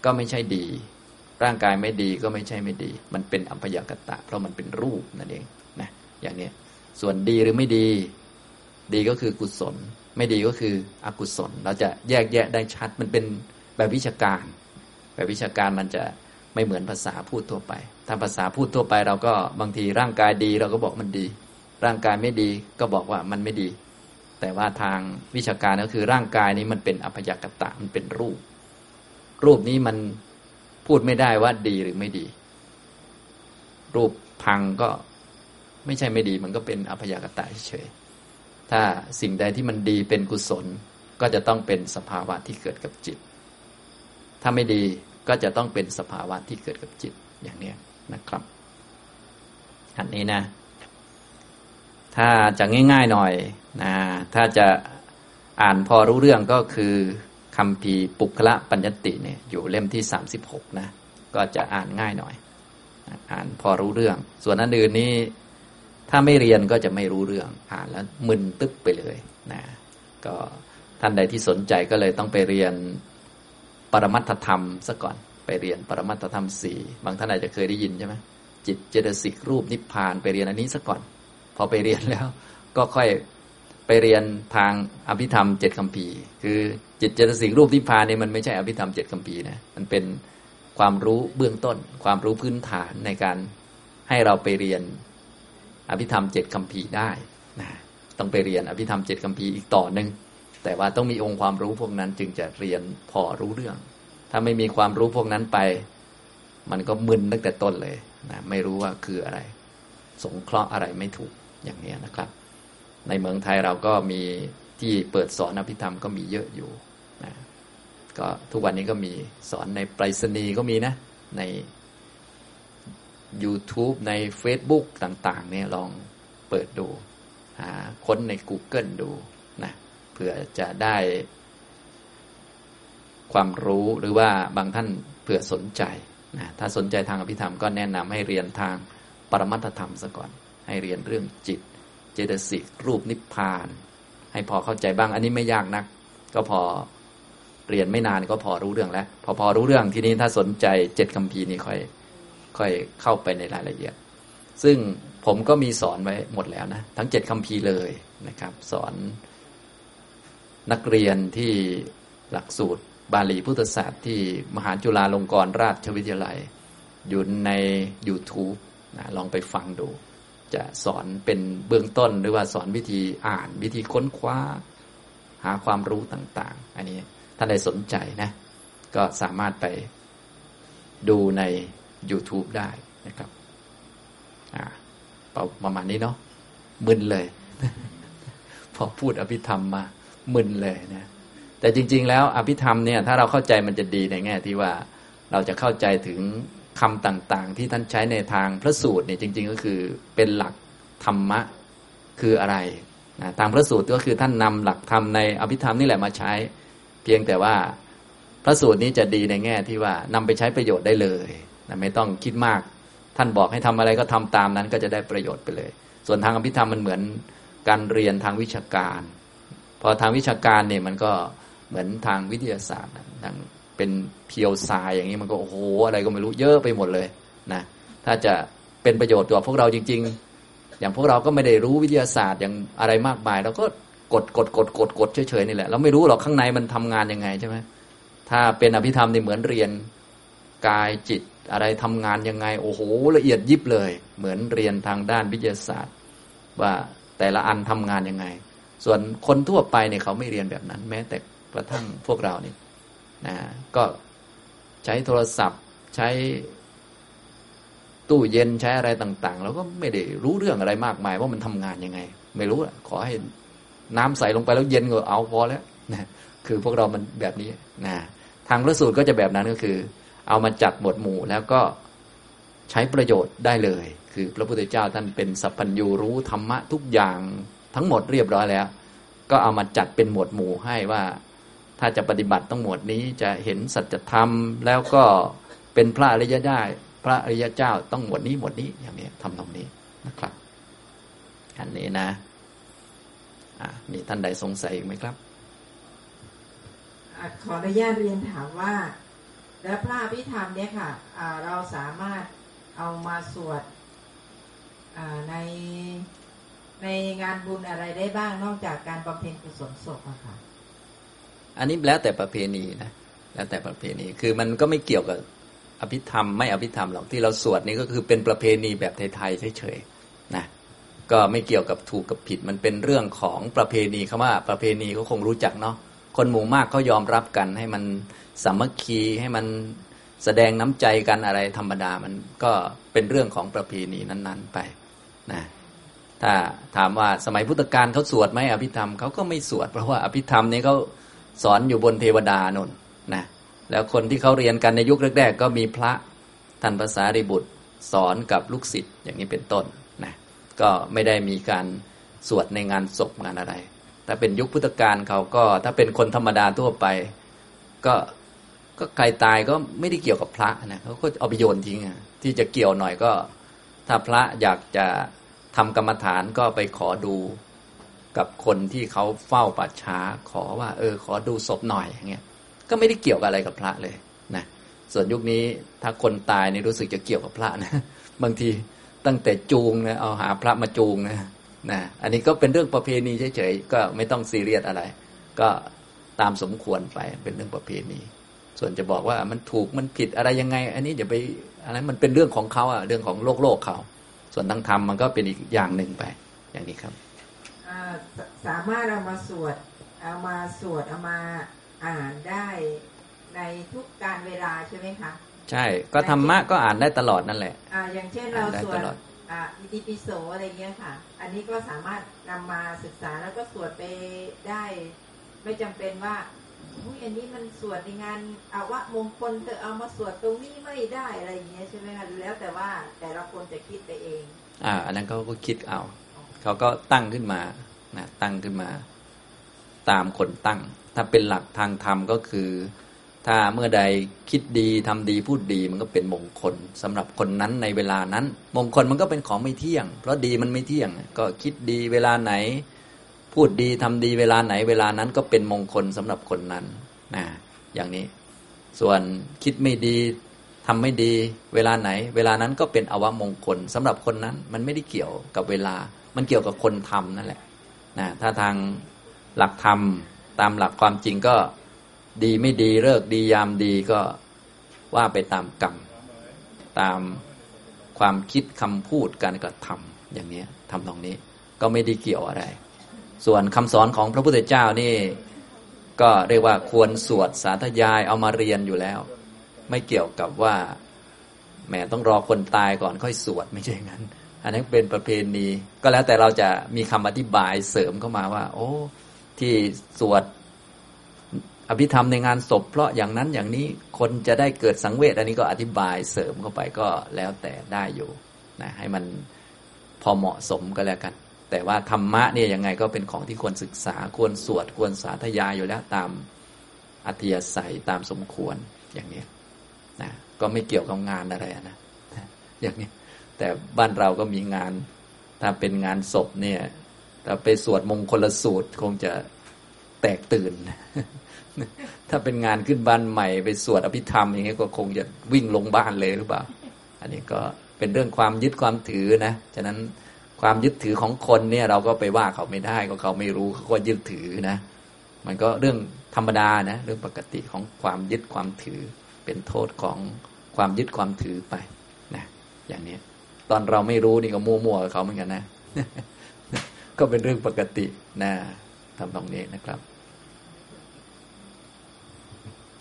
ก็ไม่ใช่ดี ร่างกายไม่ดีก็ไม่ใช่ไม่ดี มันเป็นอัพยากตะ เพราะมันเป็นรูปนั่นเองนะอย่างนี้ส่วนดีหรือไม่ดี ดีก็คือกุศล ไม่ดีก็คืออกุศล เราจะแยกแยะได้ชัดมันเป็นแบบวิชาการ แบบวิชาการมันจะไม่เหมือนภาษาพูดทั่วไป ถ้าภาษาพูดทั่วไป เราก็บางทีร่างกายดีเราก็บอกมันดี ร่างกายไม่ดีก็บอกว่ามันไม่ดี แต่ว่าทางวิชาการก็คือร่างกายนี้มันเป็นอภยากตะมันเป็นรูป รูปนี้มันพูดไม่ได้ว่าดีหรือไม่ดี รูปพังก็ไม่ใช่ไม่ดี มันก็เป็นอภยากตะเฉยถ้าสิ่งใดที่มันดีเป็นกุศล ก็จะต้องเป็นสภาวะที่เกิดกับจิต ถ้าไม่ดีก็จะต้องเป็นสภาวะที่เกิดกับจิตอย่างนี้นะครับ อันนี้นะ ถ้าจะง่าย ๆหน่อยนะถ้าจะอ่านพอรู้เรื่องก็คือ คำพีปุคละปัญญติเนี่ยอยู่เล่มที่สามสิบหกนะก็จะอ่านง่ายหน่อย อ่านพอรู้เรื่อง ส่วนอันอื่นนี้ถ้าไม่เรียนก็จะไม่รู้เรื่อง อ่านแล้วมึนตึ๊บไปเลยนะก็ท่านใดที่สนใจก็เลยต้องไปเรียนปรมัตถธรรมซะก่อนไปเรียนปรมัตถธรรมสี่บางท่านอาจจะเคยได้ยินใช่ไหมจิตเจตสิกรูปนิพพานไปเรียนอันนี้ซะก่อน พอไปเรียนแล้ว ก็ค่อย ไปเรียนทางอภิธรรมเจ็ดคำพีคือจิตเจตสิกรูปนิพพานเนี่ยมันไม่ใช่อภิธรรมเจ็ดคำพีนะมันเป็นความรู้เบื้องต้น ความรู้พื้นฐานในการให้เราไปเรียนอภิธรรมเจ็ดคำพีได้นะต้องไปเรียนอภิธรรมเจ็ดคำพีอีกต่อหนึ่งแต่ว่าต้องมีองค์ความรู้พวกนั้นจึงจะเรียนพอรู้เรื่อง ถ้าไม่มีความรู้พวกนั้นไป มันก็มึนตั้งแต่ต้นเลยนะไม่รู้ว่าคืออะไร สงเคราะห์อะไรไม่ถูกอย่างนี้นะครับ ในเมืองไทยเราก็มีที่เปิดสอนอภิธรรมก็มีเยอะอยู่นะก็ทุกวันนี้ก็มีสอนในไปรษณีย์ก็มีนะ ใน YouTube ใน Facebook ต่าง ๆ เนี่ยลองเปิดดู หาค้นใน Google ดูนะเผื่อจะได้ความรู้หรือว่าบางท่านเผื่อสนใจนะถ้าสนใจทางอภิธรรมก็แนะนำให้เรียนทางปรมัตธรรมซะก่อน ให้เรียนเรื่องจิต เจตสิกรูปนิพพาน ให้พอเข้าใจบ้าง อันนี้ไม่ยากนัก ก็พอเรียนไม่นานก็พอรู้เรื่องแล้ว พอพอรู้เรื่องทีนี้ถ้าสนใจเจ็ดคำพีนี้ค่อย ค่อยเข้าไปในรายละเอียด ซึ่งผมก็มีสอนไว้หมดแล้วนะ ทั้งเจ็ดคำพีเลยนะครับ สอนนักเรียนที่หลักสูตรบาลีพุทธศาสตร์ที่มหาจุฬาลงกรณราชวิทยาลัย อยู่ใน YouTube นะลองไปฟังดู จะสอนเป็นเบื้องต้นหรือว่าสอนวิธีอ่านวิธีค้นคว้า หาความรู้ต่าง ๆ อันนี้ท่านใดสนใจนะ ก็สามารถไปดูใน YouTube ได้นะครับอ่าประมาณนี้เนาะมึนเลย พอพูดอภิธรรมมามึนเลยนะแต่จริง ๆ แล้วอภิธรรมเนี่ย ถ้าเราเข้าใจมันจะดีในแง่ที่ว่าเราจะเข้าใจถึง คำต่างๆ ที่ท่านใช้ในทางพระสูตรเนี่ยจริง ๆ ก็คือเป็นหลักธรรมะคืออะไรนะทางพระสูตรก็คือท่านนำหลักธรรมในอภิธรรมนี่แหละมาใช้ เพียงแต่ว่าพระสูตรนี้จะดีในแง่ที่ว่านำไปใช้ประโยชน์ได้เลยนะไม่ต้องคิดมาก ท่านบอกให้ทำอะไรก็ทำตามนั้นก็จะได้ประโยชน์ไปเลย ส่วนทางอภิธรรมมันเหมือนการเรียนทางวิชาการ พอทางวิชาการเนี่ยมันก็เหมือนทางวิทยาศาสตร์ทาง เป็นเพียวทรายอย่างนี้มันก็โอ้โหอะไรก็ไม่รู้เยอะไปหมดเลยนะถ้าจะเป็นประโยชน์ต่อพวกเราจริง ๆ อย่างพวกเราก็ไม่ได้รู้วิทยาศาสตร์อย่างอะไรมากมายเราก็กดกดกดกดกดเฉยๆนี่แหละเราไม่รู้หรอกข้างในมันทำงานยังไงใช่ไหมถ้าเป็นอภิธรรมนี่เหมือนเรียนกายจิตอะไรทำงานยังไง โอ้โหละเอียดยิบเลย เหมือนเรียนทางด้านวิทยาศาสตร์ ว่าแต่ละอันทำงานยังไง ส่วนคนทั่วไปเนี่ยเขาไม่เรียนแบบนั้น แม้แต่กระทั่งพวกเรานี่ นะก็ใช้โทรศัพท์ใช้ตู้เย็นใช้อะไรต่างๆเราก็ไม่ได้รู้เรื่องอะไรมากมาย ว่ามันทำงานยังไง ไม่รู้อะขอให้น้ำใส่ลงไปแล้วเย็นก็เอาพอแล้วนะคือพวกเรามันแบบนี้นะทางพระสูตรก็จะแบบนั้นก็คือ เอามาจัดหมวดหมู่แล้วก็ใช้ประโยชน์ได้เลย คือพระพุทธเจ้าท่านเป็นสัพพัญญูรู้ธรรมะทุกอย่างทั้งหมดเรียบร้อยแล้ว ก็เอามาจัดเป็นหมวดหมู่ให้ว่า ถ้าจะปฏิบัติต้องหมวดนี้จะเห็นสัจธรรม แล้วก็เป็นพระอริยได้ พระอริยเจ้าต้องหมวดนี้หมวดนี้อย่างนี้ทำตรงนี้นะครับ อันนี้นะมีท่านใดสงสัยอีกไหมครับขออนุญาตเรียนถามว่า แล้วพระพิธรรมเนี่ยค่ะเราสามารถเอามาสวดในในงานบุญอะไรได้บ้างนอกจากการบำเพ็ญกุศลศพอะค่ะ อันนี้แล้วแต่ประเพณีนะแล้วแต่ประเพณีคือมันก็ไม่เกี่ยวกับอภิธรรมไม่อภิธรรมหรอกที่เราสวดนี่ก็คือเป็นประเพณีแบบไทยๆเฉยๆนะก็ไม่เกี่ยวกับถูกกับผิดมันเป็นเรื่องของประเพณีคำว่าประเพณีเขาคงรู้จักเนาะคนหมู่มากเขายอมรับกัน ให้มันสามัคคีให้มันแสดงน้ำใจกันอะไรธรรมดามันก็เป็นเรื่องของประเพณีนั้น ๆไปนะถ้าถามว่าสมัยพุทธกาลเขาสวดไหมอภิธรรมเขาก็ไม่สวด เพราะว่าอภิธรรมนี้เขา สอนอยู่บนเทวดานนนะแล้วคนที่เขาเรียนกันในยุคแรก ๆ ก็มีพระท่านภาษาริบุตรสอนกับลูกศิษย์อย่างนี้เป็นต้นนะก็ไม่ได้มีการสวดในงานศพงานอะไร ถ้าเป็นยุคพุทธกาลเขาก็ ถ้าเป็นคนธรรมดาทั่วไป ก็ก็ใครตายก็ไม่ได้เกี่ยวกับพระนะเขาก็เอาไปโยนทิ้งที่จะเกี่ยวหน่อยก็ ถ้าพระอยากจะทำกรรมฐานก็ไปขอดู กับคนที่เขาเฝ้าป่าช้า ขอว่า เออ ขอดูศพหน่อยอย่างเงี้ยก็ไม่ได้เกี่ยวกับอะไรกับพระเลยนะส่วนยุคนี้ถ้าคนตายนี่รู้สึกจะเกี่ยวกับพระนะบางทีตั้งแต่จูงนะเอาหาพระมาจูงนะนะอันนี้ก็เป็นเรื่องประเพณีเฉยๆก็ไม่ต้องซีเรียสอะไร ก็ตามสมควรไปเป็นเรื่องประเพณีส่วนจะบอกว่ามันถูกมันผิดอะไรยังไง อันนี้อย่าไปอะไรมันเป็นเรื่องของเขาอะเรื่องของโลกโลกเขา ส่วนทางธรรมมันก็เป็นอีกอย่างหนึ่งไป อย่างนี้ครับ สสามารถเอามาสวดเอามาสวดเอามาอ่านได้ในทุกการเวลาใช่ไหมคะใช่ก็ธรรมะก็อ่านได้ตลอดนั่นแหละอ่าอย่างเช่นเราอ่านได้สวตดลอดอ่าอิติปิโสอะไรเงี้ยค่ะ อันนี้ก็สามารถนำมาศึกษาแล้วก็สวดไปได้ ไม่จำเป็นว่าอุ้ยอันนี้มันสวดในงานอาวะมงคลเธอเอามาสวดตรงนี้ไม่ได้อะไรอย่างเงี้ยใช่ไหมคะแล้วแต่ว่าแต่ละคนจะคิดไปเอง อ่า อันนั้นเขาก็คิดเอาเขาก็ตั้งขึ้นมา นะตั้งขึ้นมาตามคนตั้ง ถ้าเป็นหลักทางธรรมก็คือ ถ้าเมื่อใดคิดดีทำดีพูดดีมันก็เป็นมงคลสำหรับคนนั้นในเวลานั้น มงคลมันก็เป็นของไม่เที่ยง เพราะดีมันไม่เที่ยง ก็คิดดีเวลาไหน พูดดีทำดีเวลาไหน เวลานั้นก็เป็นมงคลสำหรับคนนั้นนะอย่างนี้ ส่วนคิดไม่ดีทำไม่ดีเวลาไหน เวลานั้นก็เป็นอวมงคลสำหรับคนนั้นมันไม่ได้เกี่ยวกับเวลา มันเกี่ยวกับคนทำนั่นแหละ นะถ้าทางหลักธรรมตามหลักความจริงก็ดีไม่ดีเลิกดียามดีก็ว่าไปตามกรรมตามความคิดคำพูดการกระทำอย่างนี้ทำตรงนี้ก็ไม่ได้เกี่ยวอะไร ส่วนคำสอนของพระพุทธเจ้านี่ ก็เรียกว่าควรสวดสาธยายเอามาเรียนอยู่แล้ว ไม่เกี่ยวกับว่าแหมต้องรอคนตายก่อนค่อยสวดไม่ใช่งั้น อันนั้นเป็นประเพณี ก็แล้วแต่เราจะมีคำอธิบายเสริมเข้ามาว่า โอ้ ที่สวดอภิธรรมในงานศพ เพราะอย่างนั้นอย่างนี้คนจะได้เกิดสังเวชอันนี้ก็อธิบายเสริมเข้าไปก็แล้วแต่ได้อยู่นะให้มันพอเหมาะสมก็แล้วกัน แต่ว่าธรรมะเนี่ยยังไงก็เป็นของที่ควรศึกษาควรสวดควรสาธยายอยู่แล้วตามอัธยาศัยตามสมควรอย่างนี้นะก็ไม่เกี่ยวกับงานอะไรนะอย่างนี้ แต่บ้านเราก็มีงาน ถ้าเป็นงานศพเนี่ยถ้าไปสวดมงคลสูตรคงจะแตกตื่น ถ้าเป็นงานขึ้นบ้านใหม่ ไปสวดอภิธรรมอย่างนี้ก็คงจะวิ่งลงบ้านเลยหรือเปล่า อันนี้ก็เป็นเรื่องความยึดความถือนะ ฉะนั้นความยึดถือของคนเนี่ย เราก็ไปว่าเขาไม่ได้ก็เขาไม่รู้เขาก็ยึดถือนะ มันก็เรื่องธรรมดานะ เรื่องปกติของความยึดความถือ เป็นโทษของความยึดความถือไปนะอย่างนี้ ตอนเราไม่รู้นี่ก็มั่วๆกับเขาเหมือนกันนะ ก็เป็นเรื่องปกตินะทำตรงนี้นะครับ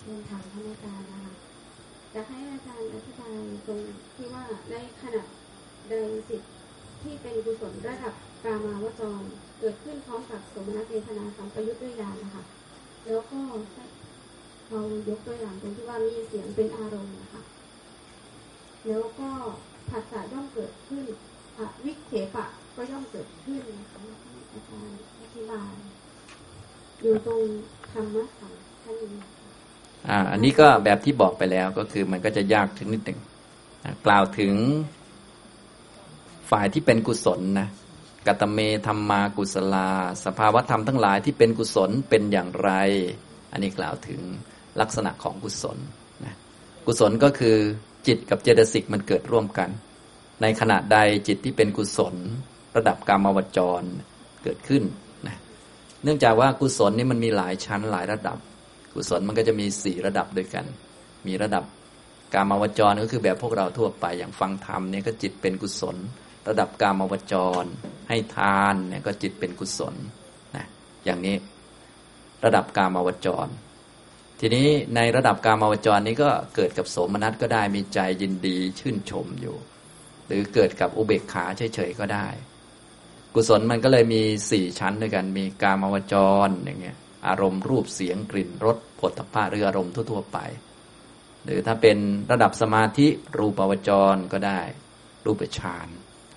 เรียนถามท่านอาจารย์นะคะจะให้อาจารย์อธิบายตรงที่ว่าในขณะใดสิทธิ์ที่เป็นกุศลระดับกามาวจร เกิดขึ้นพร้อมกับสมณเวทนาสัมปยุทธ์ด้วยญาณนะคะแล้วก็เรายกตัวอย่างตรงที่ว่ามีเสียงเป็นอารมณ์นะคะแล้วก็ ผัสสะย่อมเกิดขึ้นอวิเคปะก็ย่อมเกิดขึ้นนะคะอาจารย์อธิบายอยู่ตรงธรรมะของท่านนี้อ่า อันนี้ก็แบบที่บอกไปแล้วก็คือมันก็จะยากถึงนิดหนึ่งกล่าวถึงฝ่ายที่เป็นกุศลนะกัตเมธรรมากุศลา สภาวธรรมทั้งหลายที่เป็นกุศลเป็นอย่างไร อันนี้กล่าวถึงลักษณะของกุศลนะกุศลก็คือ จิตกับเจตสิกมันเกิดร่วมกัน ในขณะใดจิตที่เป็นกุศล ระดับกามวจรเกิดขึ้นนะเนื่องจากว่ากุศลนี่มันมีหลายชั้นหลายระดับ กุศลมันก็จะมีสี่ระดับด้วยกัน มีระดับกามาวจรก็คือแบบพวกเราทั่วไปอย่างฟังธรรมเนี่ยก็จิตเป็นกุศล ระดับกามาวจร ให้ทานเนี่ยก็จิตเป็นกุศลนะอย่างนี้ระดับกามาวจร ทีนี้ในระดับการมาวจรนี้ก็เกิดกับโสมนัสก็ได้มีใจยินดีชื่นชมอยู่ หรือเกิดกับอุเบกขาเฉยๆก็ได้ กุศลมันก็เลยมีสี่ชั้นด้วยกันมีกามาวจรอย่างเงี้ยอารมณ์รูปเสียงกลิ่นรสผลตภะหรืออารมณ์ทั่วๆไป หรือถ้าเป็นระดับสมาธิรูปาวจรก็ได้ รูปฌาน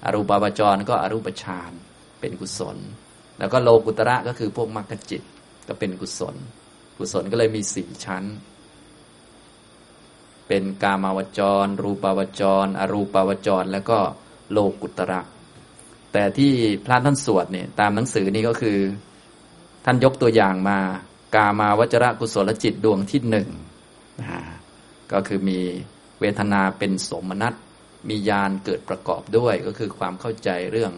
อรูปาวจรก็อรูปฌานเป็นกุศล แล้วก็โลกุตระก็คือพวกมรรคจิตก็เป็นกุศล กุศลก็เลยมีสี่ชั้น เป็นกามาวจร รูปาวจร อรูปาวจร แล้วก็โลกุตระ แต่ที่พระท่านสวดเนี่ยตามหนังสือนี้ก็คือ ท่านยกตัวอย่างมา กามาวจระกุศลจิตดวงที่หนึ่งก็คือมีเวทนาเป็นสมนัตมีญาณเกิดประกอบด้วย ก็คือความเข้าใจเรื่อง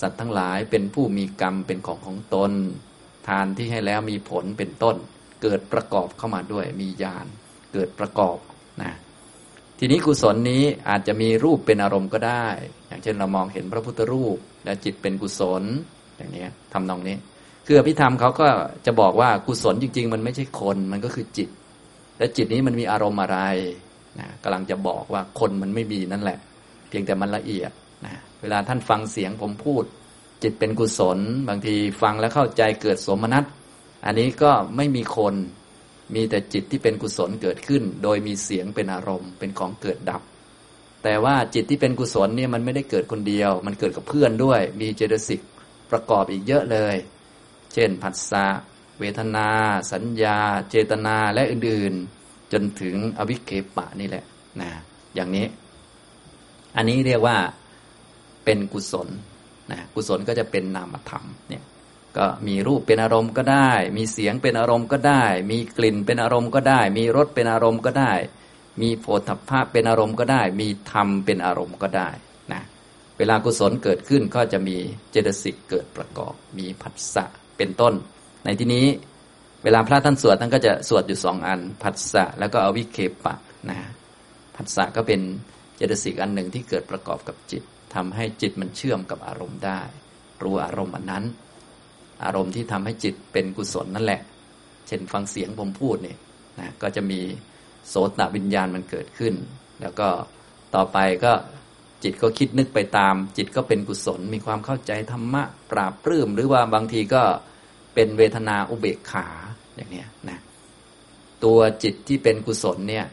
สัตว์ทั้งหลายเป็นผู้มีกรรมเป็นของของตน ทานที่ให้แล้วมีผลเป็นต้น เกิดประกอบเข้ามาด้วย มีญาณเกิดประกอบนะทีนี้กุศลนี้อาจจะมีรูปเป็นอารมณ์ก็ได้ อย่างเช่นเรามองเห็นพระพุทธรูป และจิตเป็นกุศลอย่างนี้ทำนองนี้ คืออภิธรรมเขาก็จะบอกว่ากุศลจริง ๆ มันไม่ใช่คนมันก็คือจิต และจิตนี้มันมีอารมณ์อะไรนะกำลังจะบอกว่าคนมันไม่มีนั่นแหละ เพียงแต่มันละเอียดนะเวลาท่านฟังเสียงผมพูด จิตเป็นกุศล บางทีฟังแล้วเข้าใจเกิดสมนัต อันนี้ก็ไม่มีคนมีแต่จิตที่เป็นกุศลเกิดขึ้น โดยมีเสียงเป็นอารมณ์เป็นของเกิดดับ แต่ว่าจิตที่เป็นกุศลเนี่ยมันไม่ได้เกิดคนเดียว มันเกิดกับเพื่อนด้วย มีเจตสิกประกอบอีกเยอะเลย เช่นผัสสะเวทนา สัญญา เจตนาและอื่นๆ จนถึงอวิเคปะนี่แหละนะอย่างนี้ อันนี้เรียกว่าเป็นกุศลนะกุศลก็จะเป็นนามธรรมเนี่ย ก็มีรูปเป็นอารมณ์ก็ได้ มีเสียงเป็นอารมณ์ก็ได้ มีกลิ่นเป็นอารมณ์ก็ได้ มีรสเป็นอารมณ์ก็ได้ มีโผฏฐัพพะเป็นอารมณ์ก็ได้ มีธรรมเป็นอารมณ์ก็ได้นะเวลากุศลเกิดขึ้นก็จะมีเจตสิกเกิดประกอบ มีผัสสะเป็นต้น ในที่นี้เวลาพระท่านสวดท่านก็จะสวดอยู่สองอันผัสสะแล้วก็อวิเคปะนะผัสสะก็เป็นเจตสิกอันหนึ่งที่เกิดประกอบกับจิตทำให้จิตมันเชื่อมกับอารมณ์ได้ รู้อารมณ์อันนั้น อารมณ์ที่ทำให้จิตเป็นกุศลนั่นแหละ เช่นฟังเสียงผมพูดเนี่ยนะก็จะมีโสตวิญญาณมันเกิดขึ้น แล้วก็ต่อไปก็จิตก็คิดนึกไปตาม จิตก็เป็นกุศล มีความเข้าใจธรรมะปราบปลื้ม หรือว่าบางทีก็เป็นเวทนาอุเบกขาอย่างนี้นะตัวจิตที่เป็นกุศลเนี่ย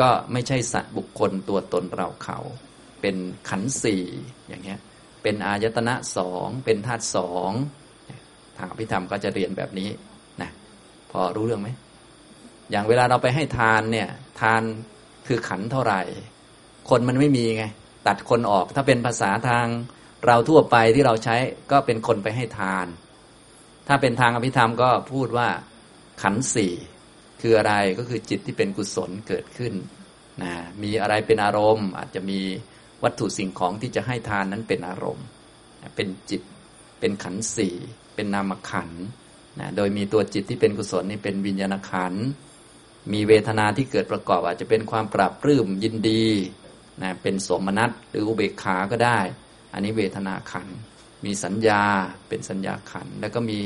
ก็ไม่ใช่สัตว์บุคคลตัวตนเราเขา เป็นขันสี่อย่างเงี้ยเป็นอายตนะสองเป็นธาตุสอง ทางอภิธรรมก็จะเรียนแบบนี้นะพอรู้เรื่องไหมอย่างเวลาเราไปให้ทานเนี่ย ทานคือขันเท่าไหร่ คนมันไม่มีไงตัดคนออกถ้าเป็นภาษาทางเราทั่วไปที่เราใช้ก็เป็นคนไปให้ทาน ถ้าเป็นทางอภิธรรมก็พูดว่าขันสี่คืออะไรก็คือจิตที่เป็นกุศลเกิดขึ้นนะมีอะไรเป็นอารมณ์ อาจจะมีวัตถุสิ่งของที่จะให้ทานนั้นเป็นอารมณ์ เป็นจิตเป็นขันสี่ เป็นนามขันนะโดยมีตัวจิตที่เป็นกุศลนี่เป็นวิญญาณขัน มีเวทนาที่เกิดประกอบอาจจะเป็นความปรับปลื้มยินดีนะเป็นสมนัตหรืออุเบกขาก็ได้ อันนี้เวทนาขัน มีสัญญาเป็นสัญญาขัน แล้วก็มี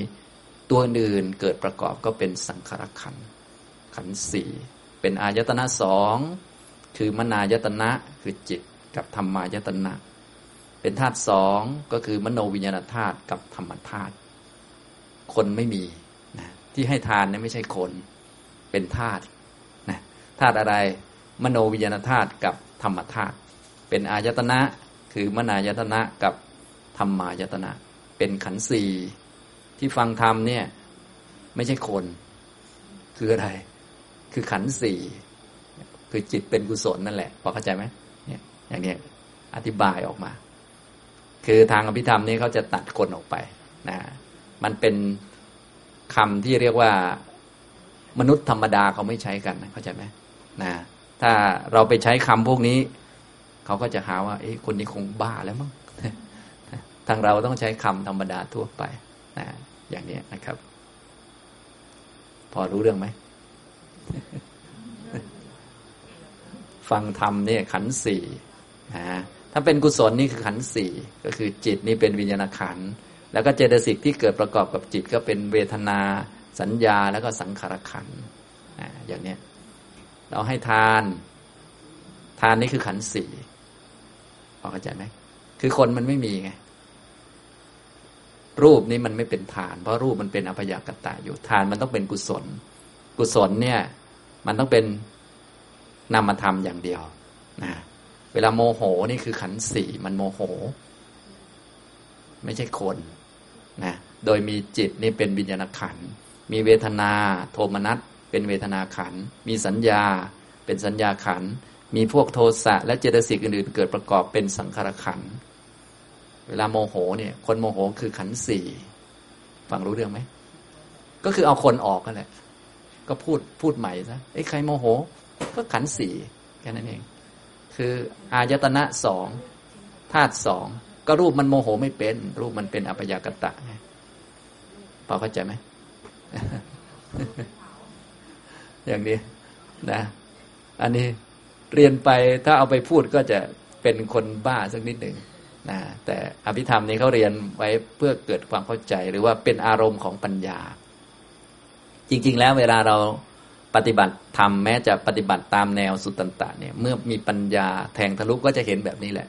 ตัวอื่นเกิดประกอบก็เป็นสังขารขัน ขันสี่เป็นอายตนะสองคือมนายตนะคือจิตกับธรรมายตนะ เป็นธาตุสองก็คือมโนวิญญาณธาตุกับธรรมธาตุ คนไม่มีนะที่ให้ทานเนี่ยไม่ใช่คนเป็นธาตุนะธาตุอะไรมโนวิญญาณธาตุกับธรรมธาตุเป็นอายตนะคือมนายตนะกับธรรมายตนะ เป็นขันธ์สี่ที่ฟังธรรมเนี่ย ไม่ใช่คน คืออะไร คือขันธ์สี่คือจิตเป็นกุศลนั่นแหละพอเข้าใจไหมเนี่ยอย่างนี้อธิบายออกมา คือทางอภิธรรมนี่เขาจะตัดคนออกไปนะ มันเป็นคำที่เรียกว่ามนุษย์ธรรมดาเขาไม่ใช้กันเข้าใจไหมนะถ้าเราไปใช้คำพวกนี้ เขาก็จะหาว่าเอ๊ะคนนี้คงบ้าแล้วมั้งทางเราต้องใช้คำธรรมดาทั่วไปนะอย่างนี้นะครับ พอรู้เรื่องไหม ฟังธรรมเนี่ยขันสี่นะถ้าเป็นกุศลนี่คือขันสี่ก็คือจิตนี่เป็นวิญญาณขันธ์ แล้วก็เจตสิกที่เกิดประกอบกับจิตก็เป็นเวทนา สัญญาแล้วก็สังขารขันอย่างนี้เราให้ทาน ทานนี่คือขันสี่พอเข้าใจไหมคือคนมันไม่มีไงรูปนี้มันไม่เป็นทาน เพราะรูปมันเป็นอภยากตะอยู่ทานมันต้องเป็นกุศล กุศลเนี่ย มันต้องเป็นนามธรรมอย่างเดียวนะเวลาโมโหนี่คือขันสี่มันโมโห ไม่ใช่คน นะโดยมีจิตนี่เป็นวิญญาณขัน มีเวทนาโทมนัสเป็นเวทนาขัน มีสัญญาเป็นสัญญาขัน มีพวกโทสะและเจตสิกอื่นๆ เกิดประกอบเป็นสังขารขัน เวลาโมโหเนี่ยคนโมโหคือขันสี่ฟังรู้เรื่องไหม ก็คือเอาคนออกกันแหละ ก็พูดพูดใหม่ซะไอ้ใครโมโห ก็ขันสี่แค่นั้นเองคคืออายตนะสองธาตุสอง ก็รูปมันโมโหไม่เป็น รูปมันเป็นอัปยากตะไงพอเข้าใจไหมอย่างนี้นะ อันนี้เรียนไปถ้าเอาไปพูดก็จะเป็นคนบ้าสักนิดหนึ่งนะแต่อภิธรรมนี้เขาเรียนไว้เพื่อเกิดความเข้าใจ หรือว่าเป็นอารมณ์ของปัญญา จริง ๆ แล้วเวลาเราปฏิบัติธรรมแม้จะปฏิบัติตามแนวสุตตันตะเนี่ย เมื่อมีปัญญาแทงทะลุก็จะเห็นแบบนี้แหละ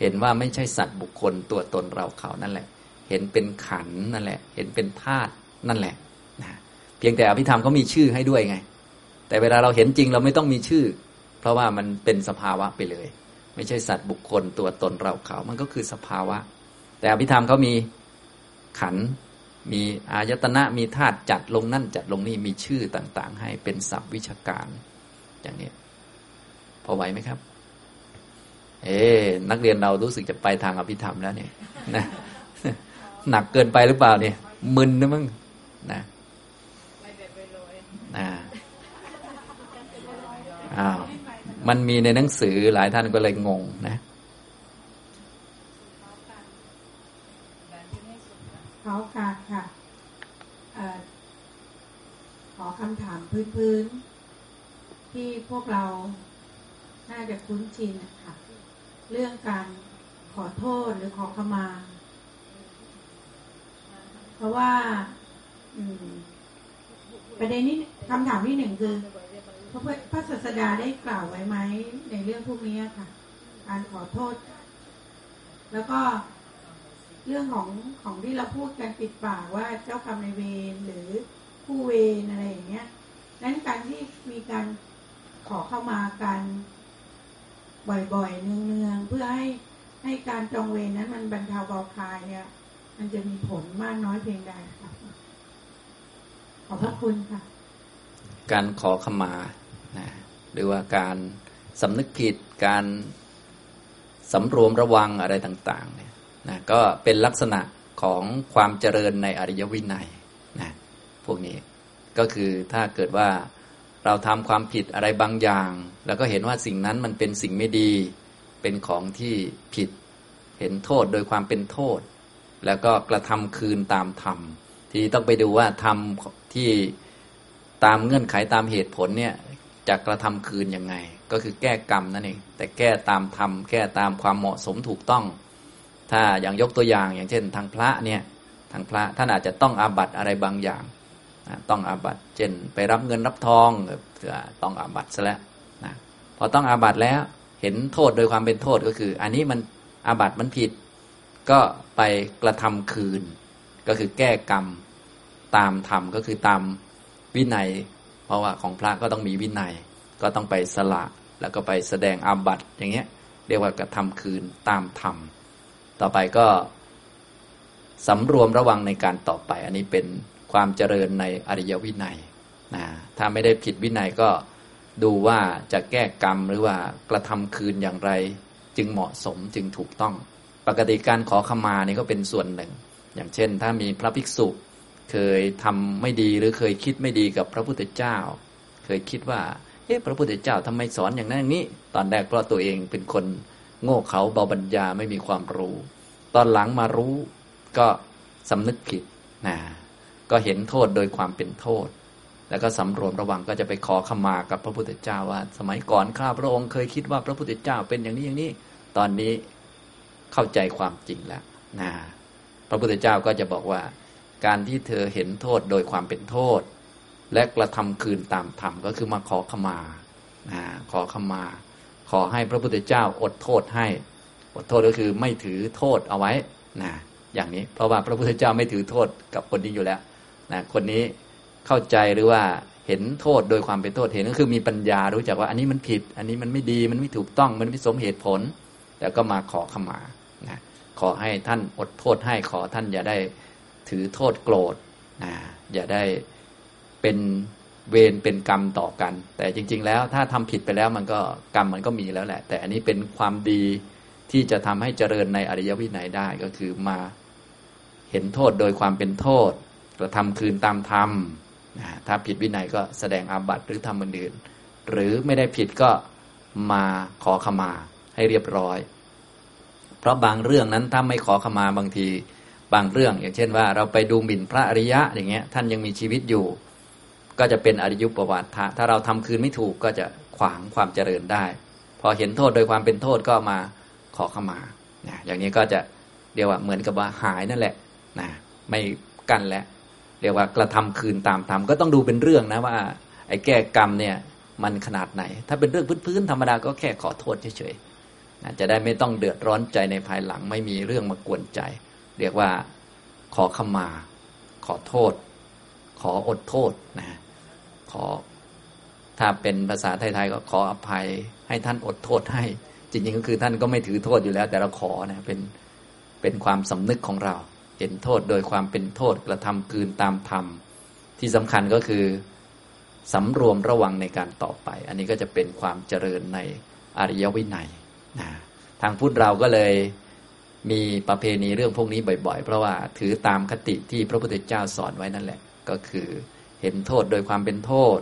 เห็นว่าไม่ใช่สัตว์บุคคลตัวตนเราเขานั่นแหละ เห็นเป็นขันนั่นแหละ เห็นเป็นธาตุนั่นแหละนะเพียงแต่อภิธรรมเขามีชื่อให้ด้วยไง แต่เวลาเราเห็นจริงเราไม่ต้องมีชื่อ เพราะว่ามันเป็นสภาวะไปเลย ไม่ใช่สัตว์บุคคลตัวตนเราเขา มันก็คือสภาวะ แต่อภิธรรมเขามีขันมีอายตนะมีธาตุจัดลงนั่นจัดลงนี่มีชื่อต่าง ๆ ให้เป็นศัพท์วิชาการ อย่างนี้พอไหวไหมครับ เอ๊นักเรียนเรารู้สึกจะไปทางอภิธรรมแล้วเนี่ยนะหนักเกินไปหรือเปล่าเนี่ยมึนนะมึงนะนะอ้าวมันมีในหนังสือหลายท่านก็เลยงงนะขาค่ะเออขอคำถามพื้นๆที่พวกเราน่าจะคุ้นชินนะคะ เรื่องการขอโทษหรือขอขมา เพราะว่าประเด็นนี้คำถามที่หนึ่งคือพระพุทธพระศาสดาได้กล่าวไว้ไหมในเรื่องพวกนี้ค่ะ การขอโทษ แล้วก็เรื่องของของที่เราพูดกันปิดปากว่าเจ้ากรรมนายเวรหรือผู้เวรอะไรอย่างเงี้ยนั้นการที่มีการขอเข้ามากัน บ่อยๆ เนืองๆ เพื่อให้ให้การจองเวรนั้นมันบรรเทาเบาคลายเนี่ย มันจะมีผลมากน้อยเพียงใดค่ะขอบพระคุณค่ะ การขอขมานะหรือว่าการสำนึกผิดการสำรวมระวังอะไรต่างๆ เนี่ยนะก็เป็นลักษณะของความเจริญในอริยวินัยนะพวกนี้ก็คือถ้าเกิดว่า เราทำความผิดอะไรบางอย่าง แล้วก็เห็นว่าสิ่งนั้นมันเป็นสิ่งไม่ดี เป็นของที่ผิด เห็นโทษโดยความเป็นโทษ แล้วก็กระทำคืนตามธรรม ที่ต้องไปดูว่าทำที่ตามเงื่อนไขตามเหตุผลเนี่ยจะกระทำคืนยังไง ก็คือแก้กรรมนั่นเอง แต่แก้ตามธรรม แก้ตามความเหมาะสมถูกต้อง ถ้าอย่างยกตัวอย่างอย่างเช่น ทางพระเนี่ย ทางพระท่านอาจจะต้องอาบัตอะไรบางอย่าง ต้องอาบัตเช่น ไปรับเงินรับทองต้องอาบัตซะแล้วนะพอต้องอาบัตแล้วเห็นโทษโดยความเป็นโทษก็คือ อันนี้มันอาบัตมันผิด ก็ไปกระทำคืน ก็คือแก้กรรมตามธรรมก็คือตามวินัย เพราะว่าของพระก็ต้องมีวินัย ก็ต้องไปสละแล้วก็ไปแสดงอาบัตอย่างเงี้ยเรียกว่ากระทำคืนตามธรรม ต่อไปก็สำรวมระวังในการต่อไป อันนี้เป็น ความเจริญในอริยวินัยนะถ้าไม่ได้ผิดวินัยก็ดูว่าจะแก้กรรมหรือว่ากระทำคืนอย่างไร จึงเหมาะสมจึงถูกต้อง ปกติการขอขมานี่ก็เป็นส่วนหนึ่ง อย่างเช่น ถ้ามีพระภิกษุเคยทำไม่ดีหรือเคยคิดไม่ดีกับพระพุทธเจ้า เคยคิดว่าเอ๊ะพระพุทธเจ้าทำไมสอนอย่างนั้นอย่างนี้ ตอนแรกเพราะตัวเองเป็นคนโง่เขาเบาบัญญาไม่มีความรู้ ตอนหลังมารู้ก็สำนึกผิดนะ ก็เห็นโทษโดยความเป็นโทษ แล้วก็สำรวมระวังก็จะไปขอขมากับพระพุทธเจ้าว่า สมัยก่อนข้าพระองค์เคยคิดว่าพระพุทธเจ้าเป็นอย่างนี้อย่างนี้ ตอนนี้เข้าใจความจริงแล้วนะพระพุทธเจ้าก็จะบอกว่า การที่เธอเห็นโทษโดยความเป็นโทษ และกระทำคืนตามธรรมก็คือมาขอขมานะขอขมา ขอให้พระพุทธเจ้าอดโทษให้ อดโทษก็คือไม่ถือโทษเอาไว้นะอย่างนี้เพราะว่าพระพุทธเจ้าไม่ถือโทษกับคนนี้อยู่แล้ว นะคนนี้เข้าใจหรือว่าเห็นโทษโดยความเป็นโทษเห็นก็คือมีปัญญารู้จักว่าอันนี้มันผิด อันนี้มันไม่ดีมันไม่ถูกต้องมันไม่สมเหตุผลแต่ก็มาขอขมานะขอให้ท่านอดโทษให้ขอท่านอย่าได้ถือโทษโกรธนะอย่าได้เป็นเวรเป็นกรรมต่อกัน แต่จริง ๆ แล้วถ้าทำผิดไปแล้วมันก็กรรมมันก็มีแล้วแหละ แต่อันนี้เป็นความดีที่จะทำให้เจริญในอริยวินัยได้ก็คือมาเห็นโทษโดยความเป็นโทษ กระทำคืนตามธรรมถ้าผิดวินัยก็แสดงอาบัติหรือทำอื่น หรือไม่ได้ผิดก็มาขอขมาให้เรียบร้อย เพราะบางเรื่องนั้นถ้าไม่ขอขมาบางที บางเรื่อง อย่างเช่นว่าเราไปดูหมิ่นพระอริยะอย่างเงี้ยท่านยังมีชีวิตอยู่ ก็จะเป็นอริยุประวัตถะถ้าเราทำคืนไม่ถูกก็จะขวางความเจริญได้ พอเห็นโทษโดยความเป็นโทษก็มาขอขมาอย่างนี้ก็จะเรียกว่าเหมือนกับว่าหายนั่นแหละนะไม่กันแล้ว เรียกว่ากระทำคืนตามธรรมก็ต้องดูเป็นเรื่องนะว่า ไอ้แก้กรรมเนี่ยมันขนาดไหน ถ้าเป็นเรื่องพื้นๆธรรมดาก็แค่ขอโทษเฉยๆจะได้ไม่ต้องเดือดร้อนใจในภายหลังไม่มีเรื่องมากวนใจ เรียกว่าขอขมา ขอโทษ ขออดโทษนะขอถ้าเป็นภาษาไทยๆก็ขออภัย ให้ท่านอดโทษให้ จริงๆก็คือท่านก็ไม่ถือโทษอยู่แล้ว แต่เราขอนะเป็นเป็นความสำนึกของเรา เห็นโทษโดยความเป็นโทษกระทำคืนตามธรรม ที่สำคัญก็คือสำรวมระวังในการต่อไป อันนี้ก็จะเป็นความเจริญในอริยวินัยนะทางพุทธเราก็เลยมีประเพณีเรื่องพวกนี้บ่อย ๆ เพราะว่าถือตามคติที่พระพุทธเจ้าสอนไว้นั่นแหละ ก็คือเห็นโทษโดยความเป็นโทษ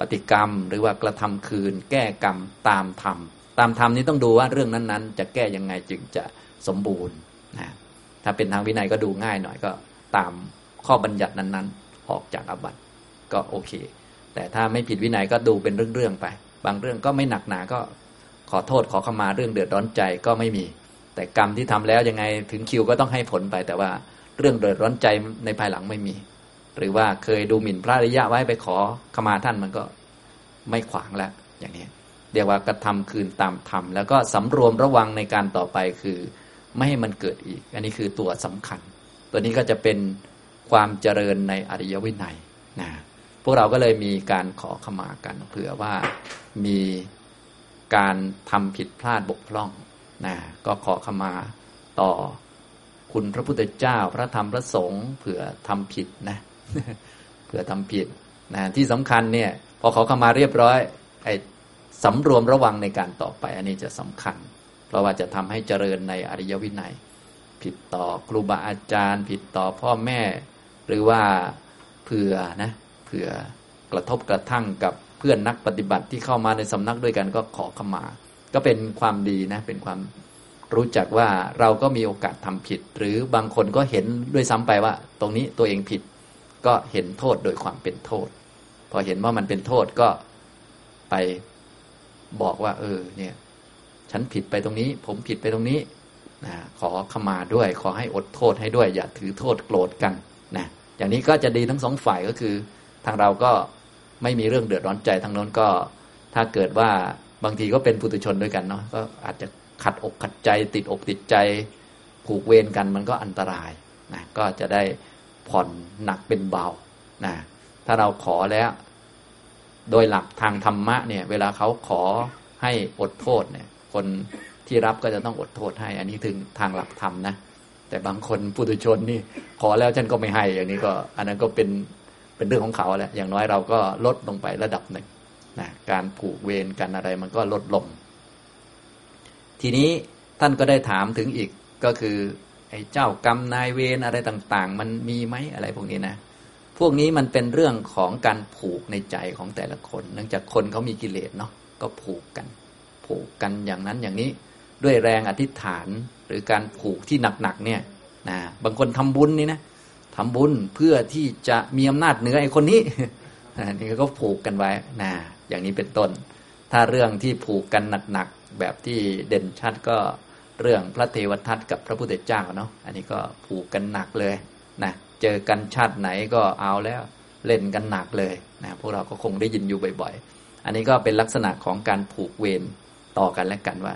ปฏิกรรม หรือว่ากระทำคืน แก้กรรมตามธรรม ตามธรรมนี้ต้องดูว่าเรื่องนั้นๆ จะแก้ยังไงจึงจะสมบูรณ์นะ ถ้าเป็นทางวินัยก็ดูง่ายหน่อยก็ตามข้อบัญญัตินั้นๆ ออกจากอาบัติก็โอเค แต่ถ้าไม่ผิดวินัยก็ดูเป็นเรื่องๆไป บางเรื่องก็ไม่หนักหนาก็ขอโทษขอขมาเรื่องเดือดร้อนใจก็ไม่มี แต่กรรมที่ทำแล้วยังไงถึงคิวก็ต้องให้ผลไป แต่ว่าเรื่องเดือดร้อนใจในภายหลังไม่มี หรือว่าเคยดูหมิ่นพระอริยะไว้ไปขอขมาท่านมันก็ไม่ขวางแล้วอย่างนี้เรียกว่ากระทำคืนตามธรรมแล้วก็สำรวมระวังในการต่อไปคือ ไม่ให้มันเกิดอีก อันนี้คือตัวสำคัญ ตัวนี้ก็จะเป็นความเจริญในอริยวินัยนะพวกเราก็เลยมีการขอขมากันเผื่อว่ามีการทำผิดพลาดบกพร่องนะก็ขอขมาต่อคุณพระพุทธเจ้าพระธรรมพระสงฆ์เผื่อทำผิดนะเผื่อทำผิดนะที่สำคัญเนี่ยพอขอขมาเรียบร้อยไอ้สำรวมระวังในการต่อไป อันนี้จะสำคัญ เพราะว่าจะทำให้เจริญในอริยวินัย ผิดต่อครูบาอาจารย์ ผิดต่อพ่อแม่ หรือว่าเผื่อนะเผื่อกระทบกระทั่งกับเพื่อนนักปฏิบัติที่เข้ามาในสำนักด้วยกันก็ขอขมา ก็เป็นความดีนะ เป็นความรู้จักว่าเราก็มีโอกาสทำผิด หรือบางคนก็เห็นด้วยซ้ำไปว่า ตรงนี้ตัวเองผิด ก็เห็นโทษโดยความเป็นโทษ พอเห็นว่ามันเป็นโทษก็ไปบอกว่า เออ เนี่ย ฉันผิดไปตรงนี้ ผมผิดไปตรงนี้นะขอขมาด้วย ขอให้อดโทษให้ด้วย อย่าถือโทษโกรธกันนะอย่างนี้ก็จะดีทั้งสองฝ่ายก็คือ ทางเราก็ไม่มีเรื่องเดือดร้อนใจทางโน้นก็ ถ้าเกิดว่าบางทีก็เป็นปุถุชนด้วยกันเนาะก็อาจจะขัดอกขัดใจ ติดอกติดใจผูกเวรกันมันก็อันตรายนะก็จะได้ผ่อนหนักเป็นเบานะถ้าเราขอแล้ว โดยหลักทางธรรมะเนี่ย เวลาเขาขอให้อดโทษเนี่ย คนที่รับก็จะต้องอดโทษให้ อันนี้ถึงทางหลักธรรมนะ แต่บางคนปุถุชนนี่ ขอแล้วฉันก็ไม่ให้ อย่างนี้ก็ อันนั้นก็เป็นเป็นเรื่องของเขาแหละอย่างน้อยเราก็ลดลงไประดับหนึ่งนะการผูกเวรกันอะไรมันก็ลดลง ทีนี้ท่านก็ได้ถามถึงอีกก็คือไอ้เจ้ากรรมนายเวรอะไรต่าง ๆ มันมีไหมอะไรพวกนี้นะ พวกนี้มันเป็นเรื่องของการผูกในใจของแต่ละคน เนื่องจากคนเขามีกิเลสเนาะก็ผูกกัน ผูกกันอย่างนั้นอย่างนี้ ด้วยแรงอธิษฐานหรือการผูกที่หนักๆเนี่ยนะบางคนทำบุญนี่นะทำบุญเพื่อที่จะมีอำนาจเหนือไอ้คนนี้นี่ก็ผูกกันไว้นะอย่างนี้เป็นต้น ถ้าเรื่องที่ผูกกันหนักๆแบบที่เด่นชัดก็เรื่องพระเทวทัตกับพระพุทธเจ้าเนาะอันนี้ก็ผูกกันหนักเลยนะเจอกันชาติไหนก็เอาแล้วเล่นกันหนักเลยนะพวกเราก็คงได้ยินอยู่บ่อยๆ อันนี้ก็เป็นลักษณะของการผูกเวร ต่อกันและกันว่า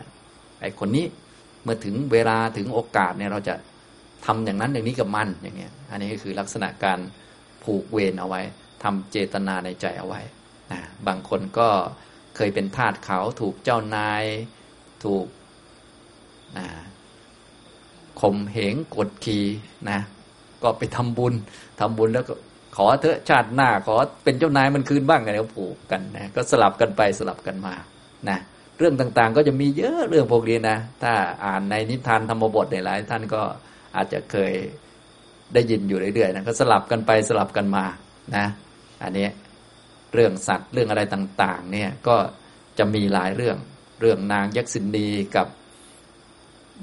ไอ้คนนี้เมื่อถึงเวลาถึงโอกาสเนี่ยเราจะทำอย่างนั้นอย่างนี้กับมันอย่างเงี้ย อันนี้ก็คือลักษณะการผูกเวรเอาไว้ทำเจตนาในใจเอาไว้นะบางคนก็เคยเป็นทาสเขาถูกเจ้านาย ถูกนะข่มเหงกดขี่นะ ก็ไปทำบุญทำบุญแล้วก็ขอเถอะชาติหน้า ขอเป็นเจ้านายมันคืนบ้างอะไรก็ผูกกันนะก็สลับกันไปสลับกันมานะ เรื่องต่างๆ ก็จะมีเยอะเรื่องพวกนี้นะ ถ้าอ่านในนิทานธรรมบทหลายท่านก็อาจจะเคยได้ยินอยู่เรื่อยๆนะก็สลับกันไปสลับกันมานะ อันนี้เรื่องสัตว์เรื่องอะไรต่าง ๆ เนี่ยก็จะมีหลายเรื่องเรื่องนางยักษินีกับ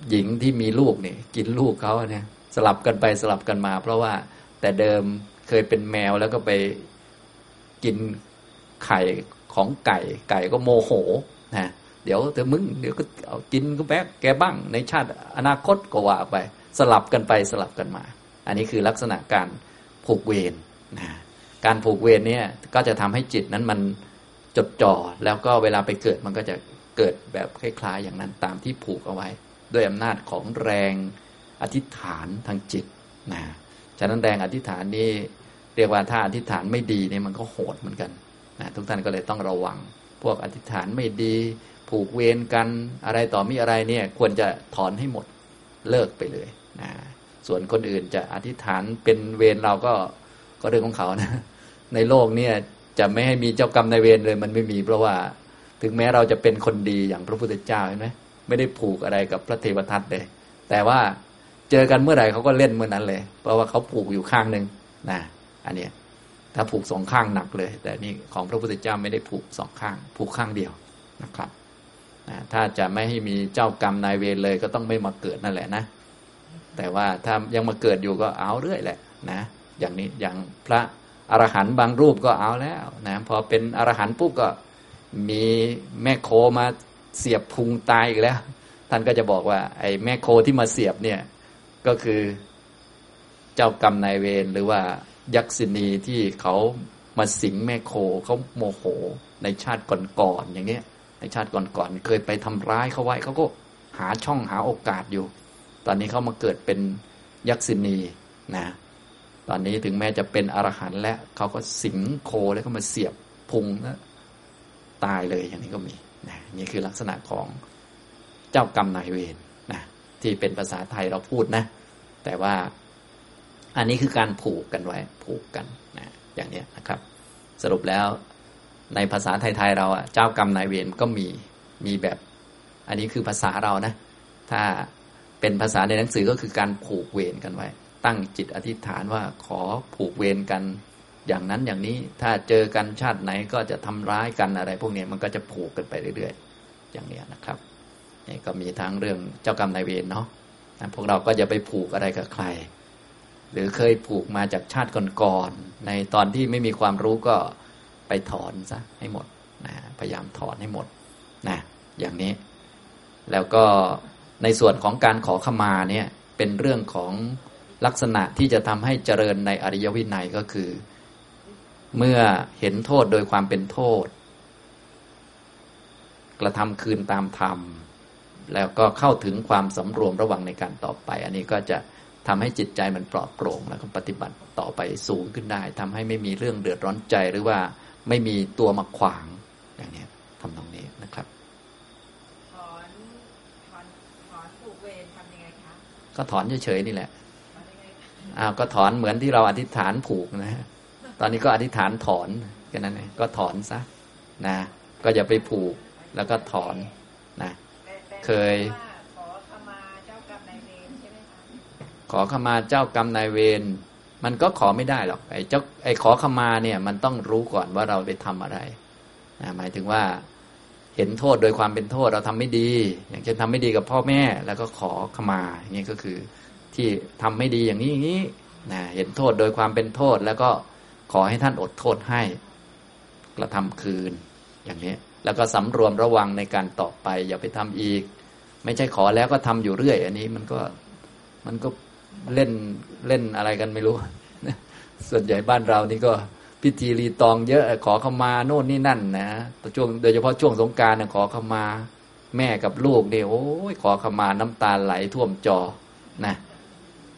หญิงที่มีลูกนี่กินลูกเขาเนี่ยสลับกันไปสลับกันมา เพราะว่าแต่เดิมเคยเป็นแมวแล้วก็ไปกินไข่ของไก่ ไก่ก็โมโหนะ เดี๋ยวเธอมึงเดี๋ยวก็เอากินก็แบกแกบ้าง ในชาติอนาคตก็ว่าไป สลับกันไปสลับกันมา อันนี้คือลักษณะการผูกเวรนะการผูกเวรเนี่ยก็จะทำให้จิตนั้นมันจดจ่อแล้วก็เวลาไปเกิดมันก็จะเกิดแบบคล้ายๆ อย่างนั้นตามที่ผูกเอาไว้ ด้วยอำนาจของแรงอธิษฐานทางจิตนะฉะนั้นแรงอธิษฐานนี่เรียกว่าถ้าอธิษฐานไม่ดีเนี่ยมันก็โหดเหมือนกันนะทุกท่านก็เลยต้องระวัง พวกอธิษฐานไม่ดี ผูกเวรกันอะไรต่อมีอะไรเนี่ยควรจะถอนให้หมดเลิกไปเลยนะส่วนคนอื่นจะอธิษฐานเป็นเวรเราก็ก็เรื่องของเขานะ ในโลกเนี่ยจะไม่ให้มีเจ้ากรรมนายเวรเลยมันไม่มี เพราะว่าถึงแม้เราจะเป็นคนดีอย่างพระพุทธเจ้าเห็นไหมไม่ได้ผูกอะไรกับพระเทวทัตเลย แต่ว่าเจอกันเมื่อไหร่เขาก็เล่นเมื่อนั้นเลย เพราะว่าเขาผูกอยู่ข้างหนึ่งนะอันเนี้ย ถ้าผูกสองข้างหนักเลย แต่นี่ของพระพุทธเจ้าไม่ได้ผูกสองข้าง ผูกข้างเดียวนะครับถ้าจะไม่ให้มีเจ้ากรรมนายเวรเลยก็ต้องไม่มาเกิดนั่นแหละนะ แต่ว่าถ้ายังมาเกิดอยู่ก็เอาเรื่อยแหละนะ อย่างนี้อย่างพระอรหันต์บางรูปก็เอาแล้วนะพอเป็นอรหันต์ปุ๊บก็มีแม่โคมาเสียบพุงตายอีกแล้ว ท่านก็จะบอกว่า ไอ้แม่โคที่มาเสียบเนี่ย ก็คือเจ้ากรรมนายเวรหรือว่า ยักษินีที่เขามาสิงแม่โคเขาโมโหในชาติก่อนๆอย่างเงี้ย ในชาติก่อนๆเคยไปทำร้ายเขาไว้เขาก็หาช่องหาโอกาสอยู่ ตอนนี้เขามาเกิดเป็นยักษินีนะตอนนี้ถึงแม้จะเป็นอรหันต์แล้วเขาก็สิงโคแล้วก็มาเสียบพุงแล้วตายเลยอย่างนี้ก็มีนะนี่คือลักษณะของเจ้ากรรมนายเวรนะที่เป็นภาษาไทยเราพูดนะ แต่ว่า อันนี้คือการผูกกันไว้ ผูกกันนะอย่างนี้นะครับ สรุปแล้วในภาษาไทยๆเราอะเจ้ากรรมนายเวรก็มีมีแบบ อันนี้คือภาษาเรานะ ถ้าเป็นภาษาในหนังสือก็คือการผูกเวรกันไว้ ตั้งจิตอธิษฐานว่าขอผูกเวรกันอย่างนั้นอย่างนี้ถ้าเจอกันชาติไหนก็จะทำร้ายกันอะไร พวกนี้มันก็จะผูกกันไปเรื่อยๆ อย่างนี้นะครับนี่ก็มีทั้งเรื่องเจ้ากรรมนายเวรเนาะพวกเราก็อย่าไปผูกอะไรกับใคร หรือเคยผูกมาจากชาติก่อนๆในตอนที่ไม่มีความรู้ก็ไปถอนซะให้หมดนะพยายามถอนให้หมดนะอย่างนี้ แล้วก็ในส่วนของการขอขมาเนี่ยเป็นเรื่องของลักษณะที่จะทำให้เจริญในอริยวินัยก็คือ เมื่อเห็นโทษโดยความเป็นโทษ กระทำคืนตามธรรม แล้วก็เข้าถึงความสำรวมระวังในการต่อไป อันนี้ก็จะ ทำให้จิตใจมันปลอดโปร่งแล้วก็ปฏิบัติต่อไปสูงขึ้นได้ทำให้ไม่มีเรื่องเดือดร้อนใจหรือว่าไม่มีตัวมาขวางอย่างนี้ทำตรงนี้นะครับถอนถอนถอนผูกเวรทำยังไงคะก็ถอนเฉยๆนี่แหละถอนยังไงคะอ้าวก็ถอนเหมือนที่เราอธิษฐานผูกนะฮะตอนนี้ก็อธิษฐานถอนแค่นั้นเองก็ถอนซะนะ ก็อย่าไปผูกแล้วก็ถอนนะแต่แต่เคย ขอขมาเจ้ากรรมนายเวรมันก็ขอไม่ได้หรอกไอ้เจ้าไอ้ขอขมาเนี่ย มันต้องรู้ก่อนว่าเราไปทำอะไรนะหมายถึงว่าเห็นโทษโดยความเป็นโทษเราทำไม่ดี อย่างเช่นทำไม่ดีกับพ่อแม่ แล้วก็ขอขมาอย่างนี้ก็คือ ที่ทำไม่ดีอย่างนี้อย่างนี้นะเห็นโทษโดยความเป็นโทษ แล้วก็ขอให้ท่านอดโทษให้กระทำคืน อย่างนี้ แล้วก็สำรวมระวังในการต่อไป อย่าไปทำอีก ไม่ใช่ขอแล้วก็ทำอยู่เรื่อย อันนี้มันก็มันก็ เล่นเล่นอะไรกันไม่รู้ ส่วนใหญ่บ้านเรานี่ก็พิธีรีตองเยอะขอเข้ามาโน่นนี่นั่นนะตช่วงโดยเฉพาะช่วงสงการนะขอเข้ามา แม่กับลูกเนี่ยโอ้ยขอเข้ามาน้ำตาไหลท่วมจอนะ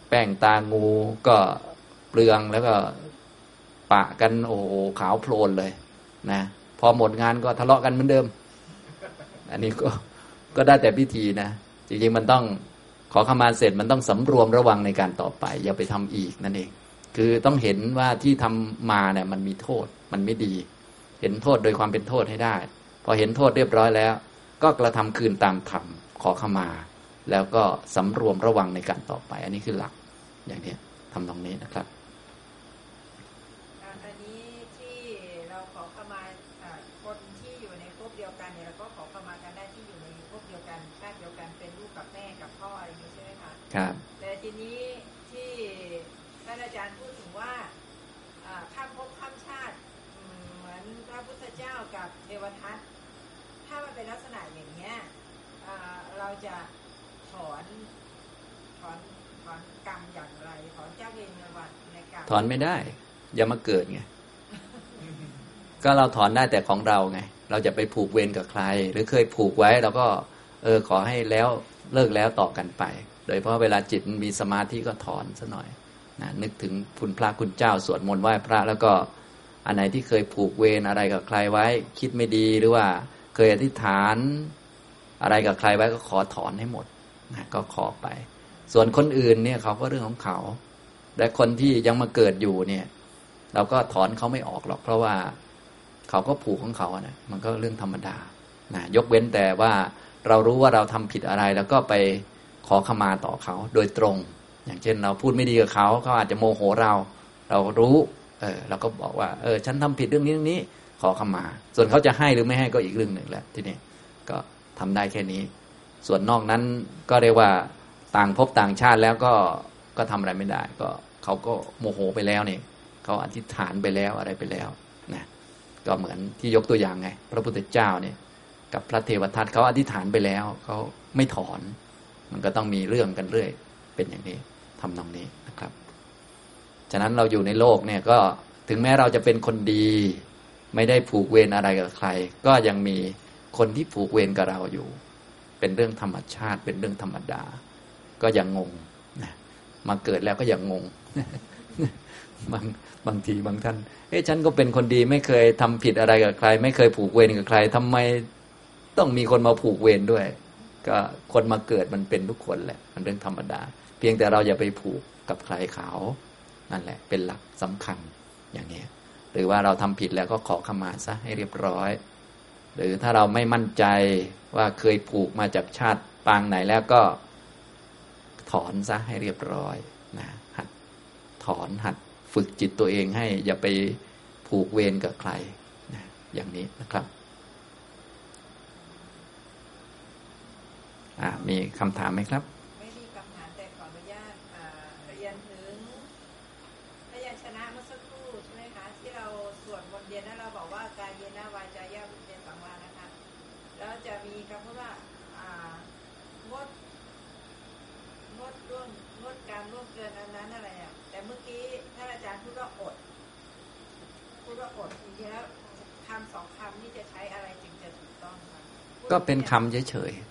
แป้งตางูก็เปลืองแล้วก็ปะกันโอ้โหขาวโพลนเลยนะพอหมดงานก็ทะเลาะกันเหมือนเดิม อันนี้ก็ก็ได้แต่พิธีนะจริงๆมันต้อง ขอขมาเสร็จมันต้องสำรวมระวังในการต่อไป อย่าไปทำอีกนั่นเอง คือต้องเห็นว่าที่ทำมาเนี่ยมันมีโทษมันไม่ดี เห็นโทษโดยความเป็นโทษให้ได้ พอเห็นโทษเรียบร้อยแล้ว ก็กระทำคืนตามธรรมขอขมา แล้วก็สำรวมระวังในการต่อไป อันนี้คือหลัก อย่างนี้ทำตรงนี้นะครับ อ่าอันนี้ที่เราขอขมาอ่าคนที่อยู่ในภพเดียวกันเนี่ยเราก็ขอขมากันได้ที่อยู่ใน ครับแต่ทีนี้ที่ท่านอาจารย์พูดถึงว่าอ่าข้ามภพข้ามชาติอืมเหมือนพระพุทธเจ้ากับเทวทัตถ้ามันเป็นลักษณะอย่างเนี้ยอ่าเราจะถอนถอนถอนกรรมอย่างไรถอนเจ้าเวรในวันในกรรมถอนไม่ได้ อย่ามาเกิดไงก็เราถอนได้แต่ของเราไง เราจะไปผูกเวรกับใคร หรือเคยผูกไว้เราก็ เออขอให้แล้วเลิกแล้วต่อกันไป โดยเฉพราะเวลาจิตมันมีสมาธิก็ถอนซะหน่อยนะนึกถึงคุณพระคุณเจ้าสวดมนต์ไหว้พระ แล้วก็อันไหนที่เคยผูกเวรอะไรกับใครไว้ คิดไม่ดีหรือว่าเคยอธิษฐานอะไรกับใครไว้ก็ขอถอนให้หมดนะก็ขอไป ส่วนคนอื่นเนี่ยเขาก็เรื่องของเขาแต่คนที่ยังมาเกิดอยู่เนี่ย เราก็ถอนเขาไม่ออกหรอก เพราะว่าเขาก็ผูกของเขาอะนะมันก็เรื่องธรรมดานะยกเว้นแต่ว่าเรารู้ว่าเราทำผิดอะไรแล้วก็ไป ขอขมาต่อเขาโดยตรง อย่างเช่น เราพูดไม่ดีกับเขาเขาอาจจะโมโหเรา เรารู้เออเราก็บอกว่าเออฉันทำผิดเรื่องนี้เรื่องนี้ ขอขมา ส่วนเขาจะให้หรือไม่ให้ก็อีกเรื่องหนึ่งแหละทีนี้ก็ทำได้แค่นี้ ส่วนนอกนั้นก็เรียกว่าต่างภพต่างชาติแล้วก็ก็ทำอะไรไม่ได้ ก็เขาก็โมโหไปแล้วเนี่ยเขาอธิษฐานไปแล้วอะไรไปแล้วนะก็เหมือนที่ยกตัวอย่างไง พระพุทธเจ้าเนี่ยกับพระเทวทัตเขาอธิษฐานไปแล้วเขาไม่ถอน มันก็ต้องมีเรื่องกันเรื่อย เป็นอย่างนี้ทำนองนี้นะครับ ฉะนั้นเราอยู่ในโลกเนี่ยก็ถึงแม้เราจะเป็นคนดี ไม่ได้ผูกเวรอะไรกับใคร ก็ยังมีคนที่ผูกเวรกับเราอยู่ เป็นเรื่องธรรมชาติ เป็นเรื่องธรรมดา ก็ยังงงนะมาเกิดแล้วก็ยังงงบางบางทีบางท่าน เอ๊ะฉันก็เป็นคนดีไม่เคยทำผิดอะไรกับใคร ไม่เคยผูกเวรกับใครทำไมต้องมีคนมาผูกเวรด้วย ก็คนมาเกิดมันเป็นทุกคนแหละ มันเรื่องธรรมดา เพียงแต่เราอย่าไปผูกกับใครเขานั่นแหละ เป็นหลักสำคัญอย่างนี้หรือว่าเราทำผิดแล้วก็ขอขมาซะให้เรียบร้อย หรือถ้าเราไม่มั่นใจว่าเคยผูกมาจากชาติปางไหนแล้วก็ถอนซะให้เรียบร้อยนะหัดถอนหัดฝึกจิตตัวเองให้อย่าไปผูกเวรกับใครนะอย่างนี้นะครับอ่า มีคำถามไหมครับ ไม่มีคำถามแต่ขออนุญาตอ่าเรียนถึงพยัญชนะเมื่อสักครู่ใช่ไหมคะที่เราสวดมนต์เย็นแล้วเราบอกว่ากายเยนะวายจายะวิเยนสังวานะคะแล้วจะมีคำพูดว่าอ่างดงดร่วมงดการร่วมเกินอันนั้นอะไรอะแต่เมื่อกี้ท่านอาจารย์พูดว่าอดพูดว่าอดจริงๆแล้วคำสองคำนี่จะใช้อะไรจึงจะถูกต้องคะพูดก็เป็นคำเฉยคำ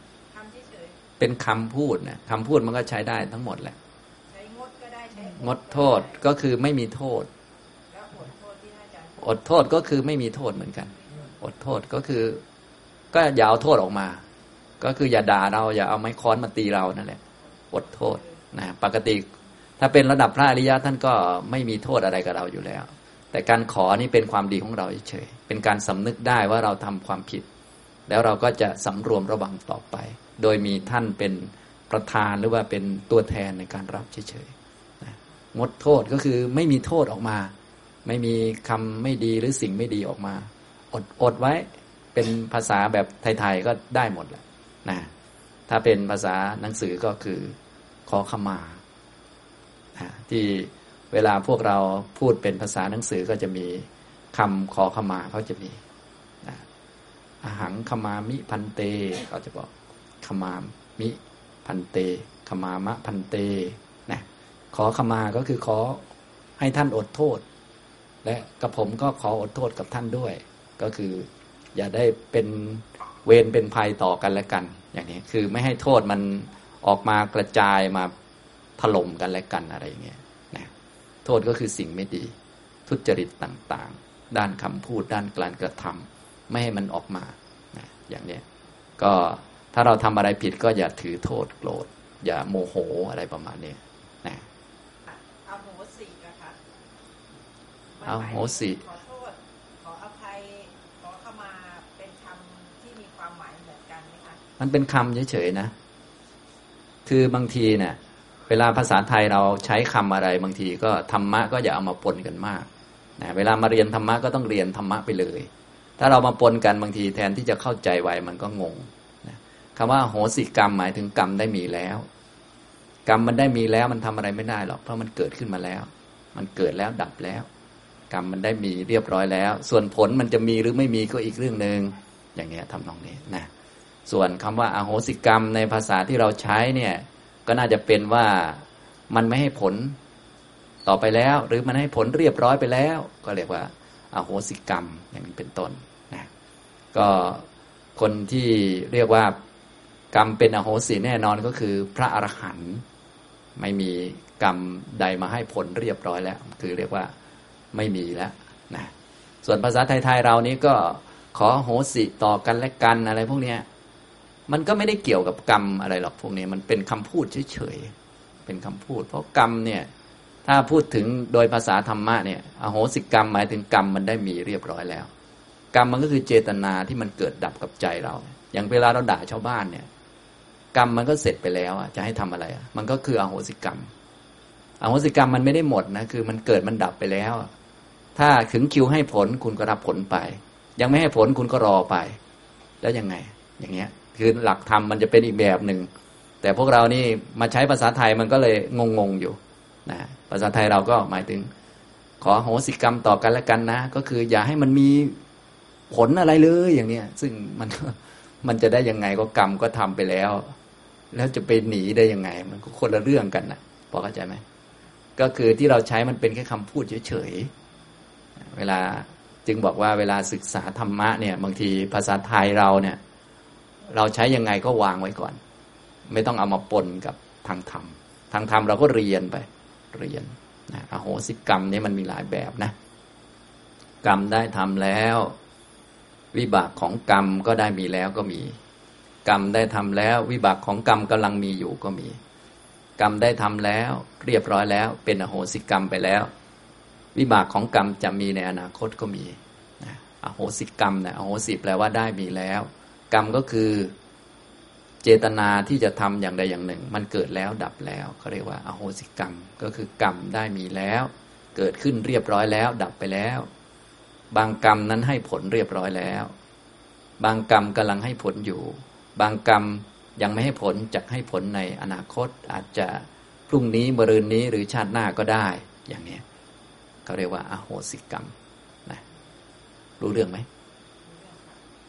เฉยๆเป็นคำพูดนะคำพูดมันก็ใช้ได้ทั้งหมดแหละๆใช้งดก็ได้ใช้งดโทษก็คือไม่มีโทษแล้วอดโทษที่ท่านอาจารย์พูดอดโทษก็คือไม่มีโทษเหมือนกัน อดโทษก็คือ ก็อย่าเอาโทษออกมา ก็คืออย่าด่าเราอย่าเอาไม้ค้อนมาตีเรานั่นแหละ อดโทษนะปกติถ้าเป็นระดับพระอริยะท่านก็ไม่มีโทษอะไรกับเราอยู่แล้ว แต่การขอนี่เป็นความดีของเราเฉยๆเป็นการสำนึกได้ว่าเราทำความผิด แล้วเราก็จะสำรวมระวังต่อไป โดยมีท่านเป็นประธานหรือว่าเป็นตัวแทนในการรับเฉยๆงดโทษก็คือไม่มีโทษออกมา ไม่มีคำไม่ดีหรือสิ่งไม่ดีออกมา อดอดไว้เป็นภาษาแบบไทยๆก็ได้หมดแหละนะถ้าเป็นภาษาหนังสือก็คือขอขมานะที่เวลาพวกเราพูดเป็นภาษาหนังสือก็จะมีคำขอขมาเขาจะมีนะอหังขมามิพันเตเขาจะบอก ขมามิพันเต ขมามะพันเตนะขอขมาก็คือขอให้ท่านอดโทษ และกับผมก็ขออดโทษกับท่านด้วย ก็คือ อย่าได้เป็นเวรเป็นภัยต่อกันและกัน อย่างนี้คือไม่ให้โทษมันออกมากระจายมาถล่มกันและกันอะไรอย่างเงี้ยนะโทษก็คือสิ่งไม่ดี ทุจริตต่างๆ ด้านคำพูดด้านการกระทำไม่ให้มันออกมานะอย่างเนี้ยก็ ถ้าเราทำอะไรผิดก็อย่าถือโทษโกรธ อย่าโมโหอะไรประมาณนี้นะเอาโหสินะคะมันเอาโหสิมายถึงขอโทษขออภัยขอขมาเป็นคำที่มีความหมายเหมือนกันไหมคะมันเป็นคำเฉยๆนะ คือบางทีเนี่ยเวลาภาษาไทยเราใช้คำอะไรบางทีก็ธรรมะก็อย่าเอามาปนกันมากนะเวลามาเรียนธรรมะก็ต้องเรียนธรรมะไปเลย ถ้าเรามาปนกันบางทีแทนที่จะเข้าใจไวมันก็งงนะ คำว่าโหสิกรรมหมายถึงกรรมได้มีแล้ว กรรมมันได้มีแล้วมันทำอะไรไม่ได้หรอกเพราะมันเกิดขึ้นมาแล้ว มันเกิดแล้วดับแล้ว กรรมมันได้มีเรียบร้อยแล้ว ส่วนผลมันจะมีหรือไม่มีก็อีกเรื่องหนึ่งอย่างเงี้ยทำนองนี้นะส่วนคำว่าอโหสิกรรมในภาษาที่เราใช้เนี่ยก็น่าจะเป็นว่ามันไม่ให้ผลต่อไปแล้ว หรือมันให้ผลเรียบร้อยไปแล้ว ก็เรียกว่าอาโหสิกรรมอย่างนี้เป็นต้นนะก็คนที่เรียกว่า กรรมเป็นอโหสิแน่นอนก็คือพระอรหันต์ไม่มีกรรมใดมาให้ผลเรียบร้อยแล้ว คือเรียกว่าไม่มีแล้วนะส่วนภาษาไทยๆเรานี้ก็ขอโหสิต่อกันและกันอะไรพวกนี้มันก็ไม่ได้เกี่ยวกับกรรมอะไรหรอกพวกนี้มันเป็นคำพูดเฉยๆเป็นคำพูด เพราะกรรมเนี่ยถ้าพูดถึงโดยภาษาธรรมะเนี่ยอโหสิกรรมหมายถึงกรรมมันได้มีเรียบร้อยแล้ว กรรมมันก็คือเจตนาที่มันเกิดดับกับใจเรา อย่างเวลาเราด่าชาวบ้านเนี่ย กรรมมันก็เสร็จไปแล้วอะจะให้ทำอะไรอะมันก็คืออโหสิกรรมอโหสิกรรมมันไม่ได้หมดนะคือมันเกิดมันดับไปแล้ว ถ้าถึงคิวให้ผลคุณก็รับผลไป ยังไม่ให้ผลคุณก็รอไป แล้วยังไง อย่างเงี้ย คือหลักธรรมมันจะเป็นอีกแบบหนึ่งแต่พวกเรานี่มาใช้ภาษาไทยมันก็เลยงงๆอยู่นะภาษาไทยเราก็หมายถึง ขอโหสิกรรมต่อกันและกันนะ ก็คืออย่าให้มันมีผลอะไรเลยอย่างเนี้ย ซึ่งมันมันจะได้ยังไงก็กรรมก็ทำไปแล้ว แล้วจะไปหนีได้ยังไง มันก็คนละเรื่องกันนะพอเข้าใจไหมก็คือที่เราใช้มันเป็นแค่คำพูดเฉยๆเวลาจึงบอกว่าเวลาศึกษาธรรมะเนี่ย บางทีภาษาไทยเราเนี่ย เราใช้ยังไงก็วางไว้ก่อน ไม่ต้องเอามาปนกับทางธรรม ทางธรรมเราก็เรียนไป เรียนนะอโหสิกรรมนี่มันมีหลายแบบนะ กรรมได้ทำแล้ว วิบากของกรรมก็ได้มีแล้วก็มี กรรมได้ทำแล้ว วิบากของกรรมกำลังมีอยู่ก็มี กรรมได้ทำแล้ว เรียบร้อยแล้ว เป็นอโหสิกรรมไปแล้ว วิบากของกรรมจะมีในอนาคตก็มีอโหสิกรรมเนี่ยอโหสิแปลว่าได้มีแล้ว กรรมก็คือเจตนาที่จะทำอย่างใดอย่างหนึ่ง มันเกิดแล้วดับแล้วเขาเรียกว่า อโหสิกรรม ก็คือกรรมได้มีแล้ว เกิดขึ้นเรียบร้อยแล้ว ดับไปแล้ว บางกรรมนั้นให้ผลเรียบร้อยแล้ว บางกรรมกำลังให้ผลอยู่ บางกรรมยังไม่ให้ผลจะให้ผลในอนาคตอาจจะพรุ่งนี้มรืนนี้หรือชาติหน้าก็ได้ อย่างนี้เขาเรียกว่าอาโหสิกรรมนะรู้เรื่องไหม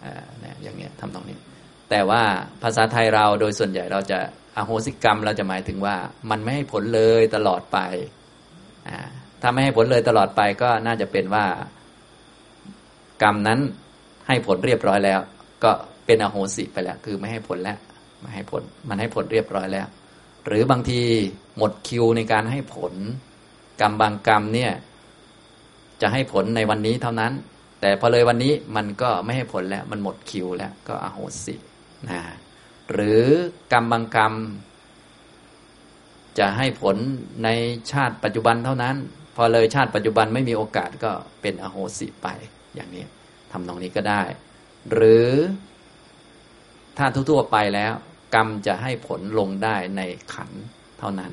อ่าอย่างเงี้ยทำตรงนี้ แต่ว่าภาษาไทยเราโดยส่วนใหญ่เราจะอโหสิกรรมเราจะหมายถึงว่า มันไม่ให้ผลเลยตลอดไปอ่าถ้าไม่ให้ผลเลยตลอดไปก็น่าจะเป็นว่า กรรมนั้นให้ผลเรียบร้อยแล้ว ก็ เป็นอโหสิไปแล้ว คือไม่ให้ผลแล้วไม่ให้ผล มันให้ผลเรียบร้อยแล้ว หรือบางทีหมดคิวในการให้ผล กรรมบางกรรมเนี่ยจะให้ผลในวันนี้เท่านั้น แต่พอเลยวันนี้มันก็ไม่ให้ผลแล้วมันหมดคิวแล้วก็อโหสินะหรือกรรมบางกรรม จะให้ผลในชาติปัจจุบันเท่านั้น พอเลยชาติปัจจุบันไม่มีโอกาสก็เป็นอโหสิไปอย่างนี้ทำตรงนี้ก็ได้ หรือ ถ้าทั่วๆไปแล้ว กรรมจะให้ผลลงได้ในขันเท่านั้น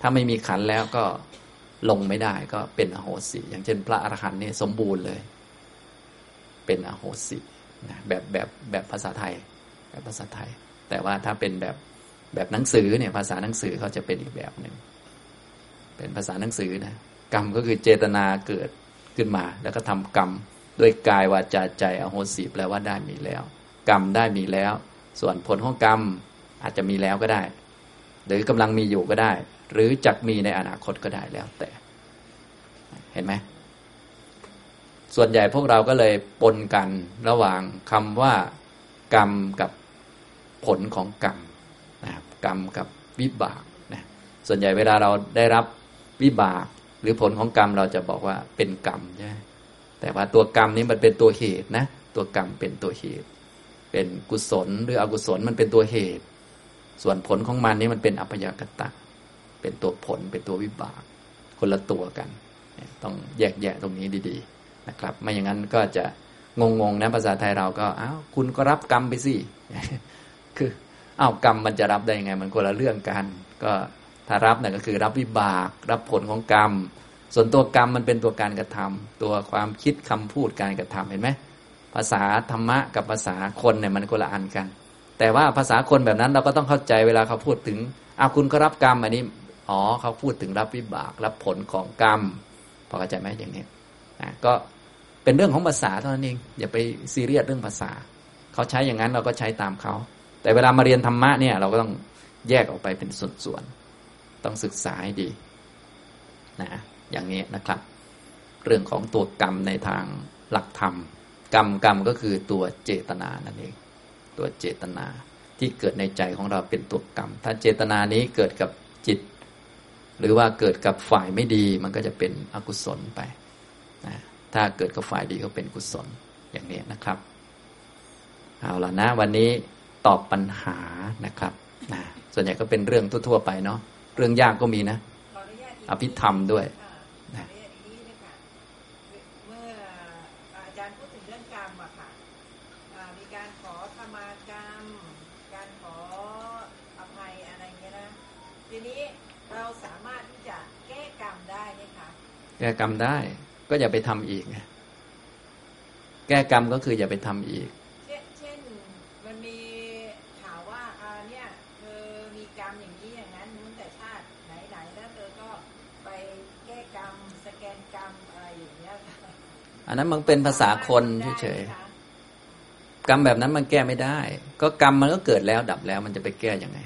ถ้าไม่มีขันแล้วก็ลงไม่ได้ก็เป็นอโหสิ อย่างเช่น พระอรหันต์นี่สมบูรณ์เลย เป็นอโหสินะแบบแบบแบบภาษาไทยแบบภาษาไทย แต่ว่าถ้าเป็นแบบแบบหนังสือเนี่ยภาษาหนังสือเขาจะเป็นอีกแบบหนึ่งเป็นภาษาหนังสือนะกรรมก็คือเจตนาเกิดขึ้นมา แล้วก็ทำกรรมด้วยกายวาจาใจอโหสิแปลว่าได้มีแล้ว กรรมได้มีแล้ว ส่วนผลของกรรมอาจจะมีแล้วก็ได้ หรือกำลังมีอยู่ก็ได้ หรือจักมีในอนาคตก็ได้แล้วแต่ เห็นไหมส่วนใหญ่พวกเราก็เลยปนกันระหว่างคำว่ากรรมกับผลของกรรมนะครับกรรมกับวิบากนะส่วนใหญ่เวลาเราได้รับวิบากหรือผลของกรรมเราจะบอกว่าเป็นกรรมใช่แต่ว่าตัวกรรมนี้มันเป็นตัวเหตุนะ ตัวกรรมเป็นตัวเหตุ เป็นกุศลหรืออกุศลมันเป็นตัวเหตุ ส่วนผลของมันนี่มันเป็นอัพยากตะ เป็นตัวผลเป็นตัววิบาก คนละตัวกัน ต้องแยกแยะตรงนี้ดีๆนะครับ ไม่อย่างนั้นก็จะงงๆนะภาษาไทยเราก็อ้าวคุณก็รับกรรมไปสิคืออ้าวกรรมมันจะรับได้ยังไง มันคนละเรื่องกัน ก็ถ้ารับเนี่ยก็คือรับวิบาก รับผลของกรรม ส่วนตัวกรรมมันเป็นตัวการกระทำตัวความคิดคำพูดการกระทำเห็นไหม ภาษาธรรมะกับภาษาคนเนี่ยมันคนละอันกัน แต่ว่าภาษาคนแบบนั้นเราก็ต้องเข้าใจเวลาเขาพูดถึงอาคุณก็รับกรรมอันนี้อ๋อเขาพูดถึงรับวิบากรับผลของกรรมพอเข้าใจไหมอย่างนี้นะก็เป็นเรื่องของภาษาเท่านั้นเองอย่าไปซีเรียสเรื่องภาษา เขาใช้อย่างนั้นเราก็ใช้ตามเขา แต่เวลามาเรียนธรรมะเนี่ยเราก็ต้องแยกออกไปเป็นส่วนๆต้องศึกษาให้ดีนะอย่างนี้นะครับ เรื่องของตัวกรรมในทางหลักธรรม กรรมกรรมก็คือตัวเจตนานั่นเอง ตัวเจตนาที่เกิดในใจของเราเป็นตัวกรรม ถ้าเจตนานี้เกิดกับจิต หรือว่าเกิดกับฝ่ายไม่ดีมันก็จะเป็นอกุศลไปนะถ้าเกิดกับฝ่ายดีก็เป็นกุศลอย่างนี้นะครับ เอาละนะวันนี้ตอบปัญหานะครับนะส่วนใหญ่ก็เป็นเรื่องทั่วๆไปเนาะเรื่องยากก็มีนะ อภิธรรมด้วย ค่ะขออนุญาตอีกนิดนึงค่ะเมื่ออาจารย์พูดถึงเรื่องกรรมอะค่ะอ่ามีการขอขมากรรม การขออภัยอะไรเงี้ยนะ ทีนี้เราสามารถที่จะแก้กรรมได้ไหมคะ แก้กรรมได้ ก็อย่าไปทำอีกไงแก้กรรมก็คืออย่าไปทำอีกเช่นเช่นมันมีข่าวว่าอ่าเนี่ยเธอมีกรรมอย่างนี้อย่างนั้นนู้นแต่ชาติไหนๆแล้วเธอก็ไปแก้กรรมสแกนกรรมอะไรอย่างเงี้ยค่ะอันนั้นมันเป็นภาษาคนเฉยๆกรรมแบบนั้นมันแก้ไม่ได้ ก็กรรมมันก็เกิดแล้วดับแล้วมันจะไปแก้ยังไง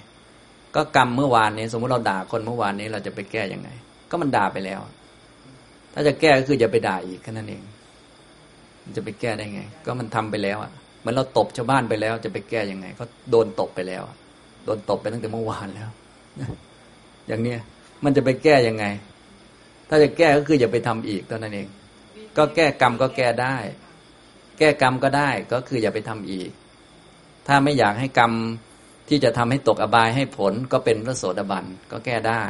ก็กรรมเมื่อวานนี้ สมมติเราด่าคนเมื่อวานนี้เราจะไปแก้ยังไง ก็มันด่าไปแล้ว ถ้าจะแก้ก็คืออย่าไปด่าอีกแค่นั้นเอง มันจะไปแก้ได้ไง ก็มันทำไปแล้วอะเหมือนเราตบชาวบ้านไปแล้ว จะไปแก้ยังไง ก็โดนตบไปแล้ว โดนตบไปตั้งแต่เมื่อวานแล้ว อย่างเนี้ยมันจะไปแก้ยังไง ถ้าจะแก้ก็คืออย่าไปทำอีกเท่านั้นเอง ก็แก้กรรมก็แก้ได้ แก้กรรมก็ได้ก็คืออย่าไปทำอีก ถ้าไม่อยากให้กรรมที่จะทำให้ตกอบายให้ผลก็เป็นพระโสดาบันก็แก้ได้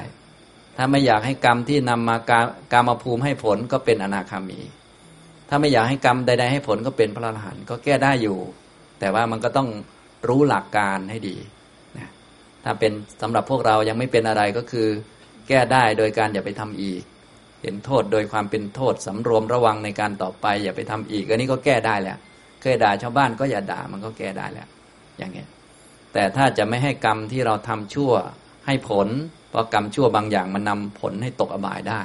ถ้าไม่อยากให้กรรมที่นำมากากามาภูมิให้ผลก็เป็นอนาคามี ถ้าไม่อยากให้กรรมใด ๆ ให้ผลก็เป็นพระอรหันต์ก็แก้ได้อยู่ แต่ว่ามันก็ต้องรู้หลักการให้ดีนะถ้าเป็นสำหรับพวกเรายังไม่เป็นอะไรก็คือ แก้ได้โดยการอย่าไปทำอีก เห็นโทษโดยความเป็นโทษสำรวมระวังในการต่อไป อย่าไปทำอีกอันนี้ก็แก้ได้แล้ว เคยด่าชาวบ้านก็อย่าด่ามันก็แก้ได้แล้ว อย่างเงี้ยแต่ถ้าจะไม่ให้กรรมที่เราทำชั่วให้ผล เพราะกรรมชั่วบางอย่างมันนำผลให้ตกอบายได้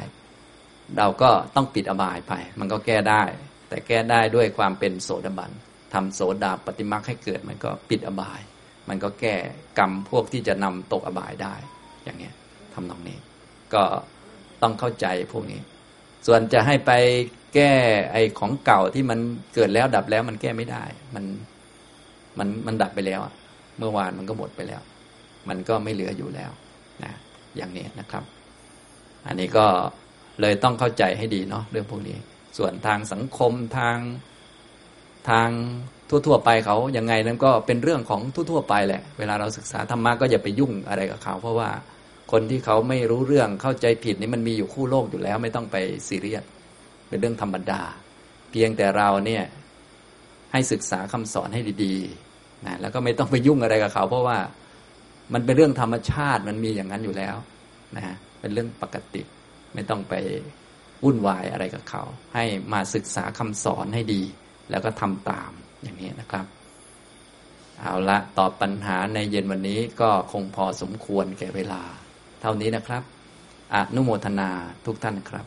เราก็ต้องปิดอบายไป มันก็แก้ได้ แต่แก้ได้ด้วยความเป็นโสดาบันทำโสดาปฏิมาให้เกิดมันก็ปิดอบาย มันก็แก้กรรมพวกที่จะนำตกอบายได้ อย่างเงี้ยทำนองนี้ ก็ต้องเข้าใจพวกนี้ ส่วนจะให้ไปแก้ไอ้ของเก่าที่มันเกิดแล้วดับแล้วมันแก้ไม่ได้ มันมันมันดับไปแล้วเมื่อวานมันก็หมดไปแล้ว มันก็ไม่เหลืออยู่แล้ว อย่างนี้นะครับ อันนี้ก็เลยต้องเข้าใจให้ดีเนาะเรื่องพวกนี้ ส่วนทางสังคมทางทางทั่วๆไปเขายังไงนั้นก็เป็นเรื่องของทั่วๆไปแหละ เวลาเราศึกษาธรรมะก็อย่าไปยุ่งอะไรกับเขา เพราะว่าคนที่เขาไม่รู้เรื่องเข้าใจผิดนี่มันมีอยู่คู่โลกอยู่แล้ว ไม่ต้องไปซีเรียสเป็นเรื่องธรรมดา เพียงแต่เราเนี่ยให้ศึกษาคำสอนให้ดีๆนะแล้วก็ไม่ต้องไปยุ่งอะไรกับเขา เพราะว่า มันเป็นเรื่องธรรมชาติมันมีอย่างนั้นอยู่แล้วนะเป็นเรื่องปกติ ไม่ต้องไปวุ่นวายอะไรกับเขา ให้มาศึกษาคำสอนให้ดี แล้วก็ทำตามอย่างนี้นะครับ เอาละตอบปัญหาในเย็นวันนี้ก็คงพอสมควรแก่เวลา เท่านี้นะครับอนุโมทนาทุกท่านครับ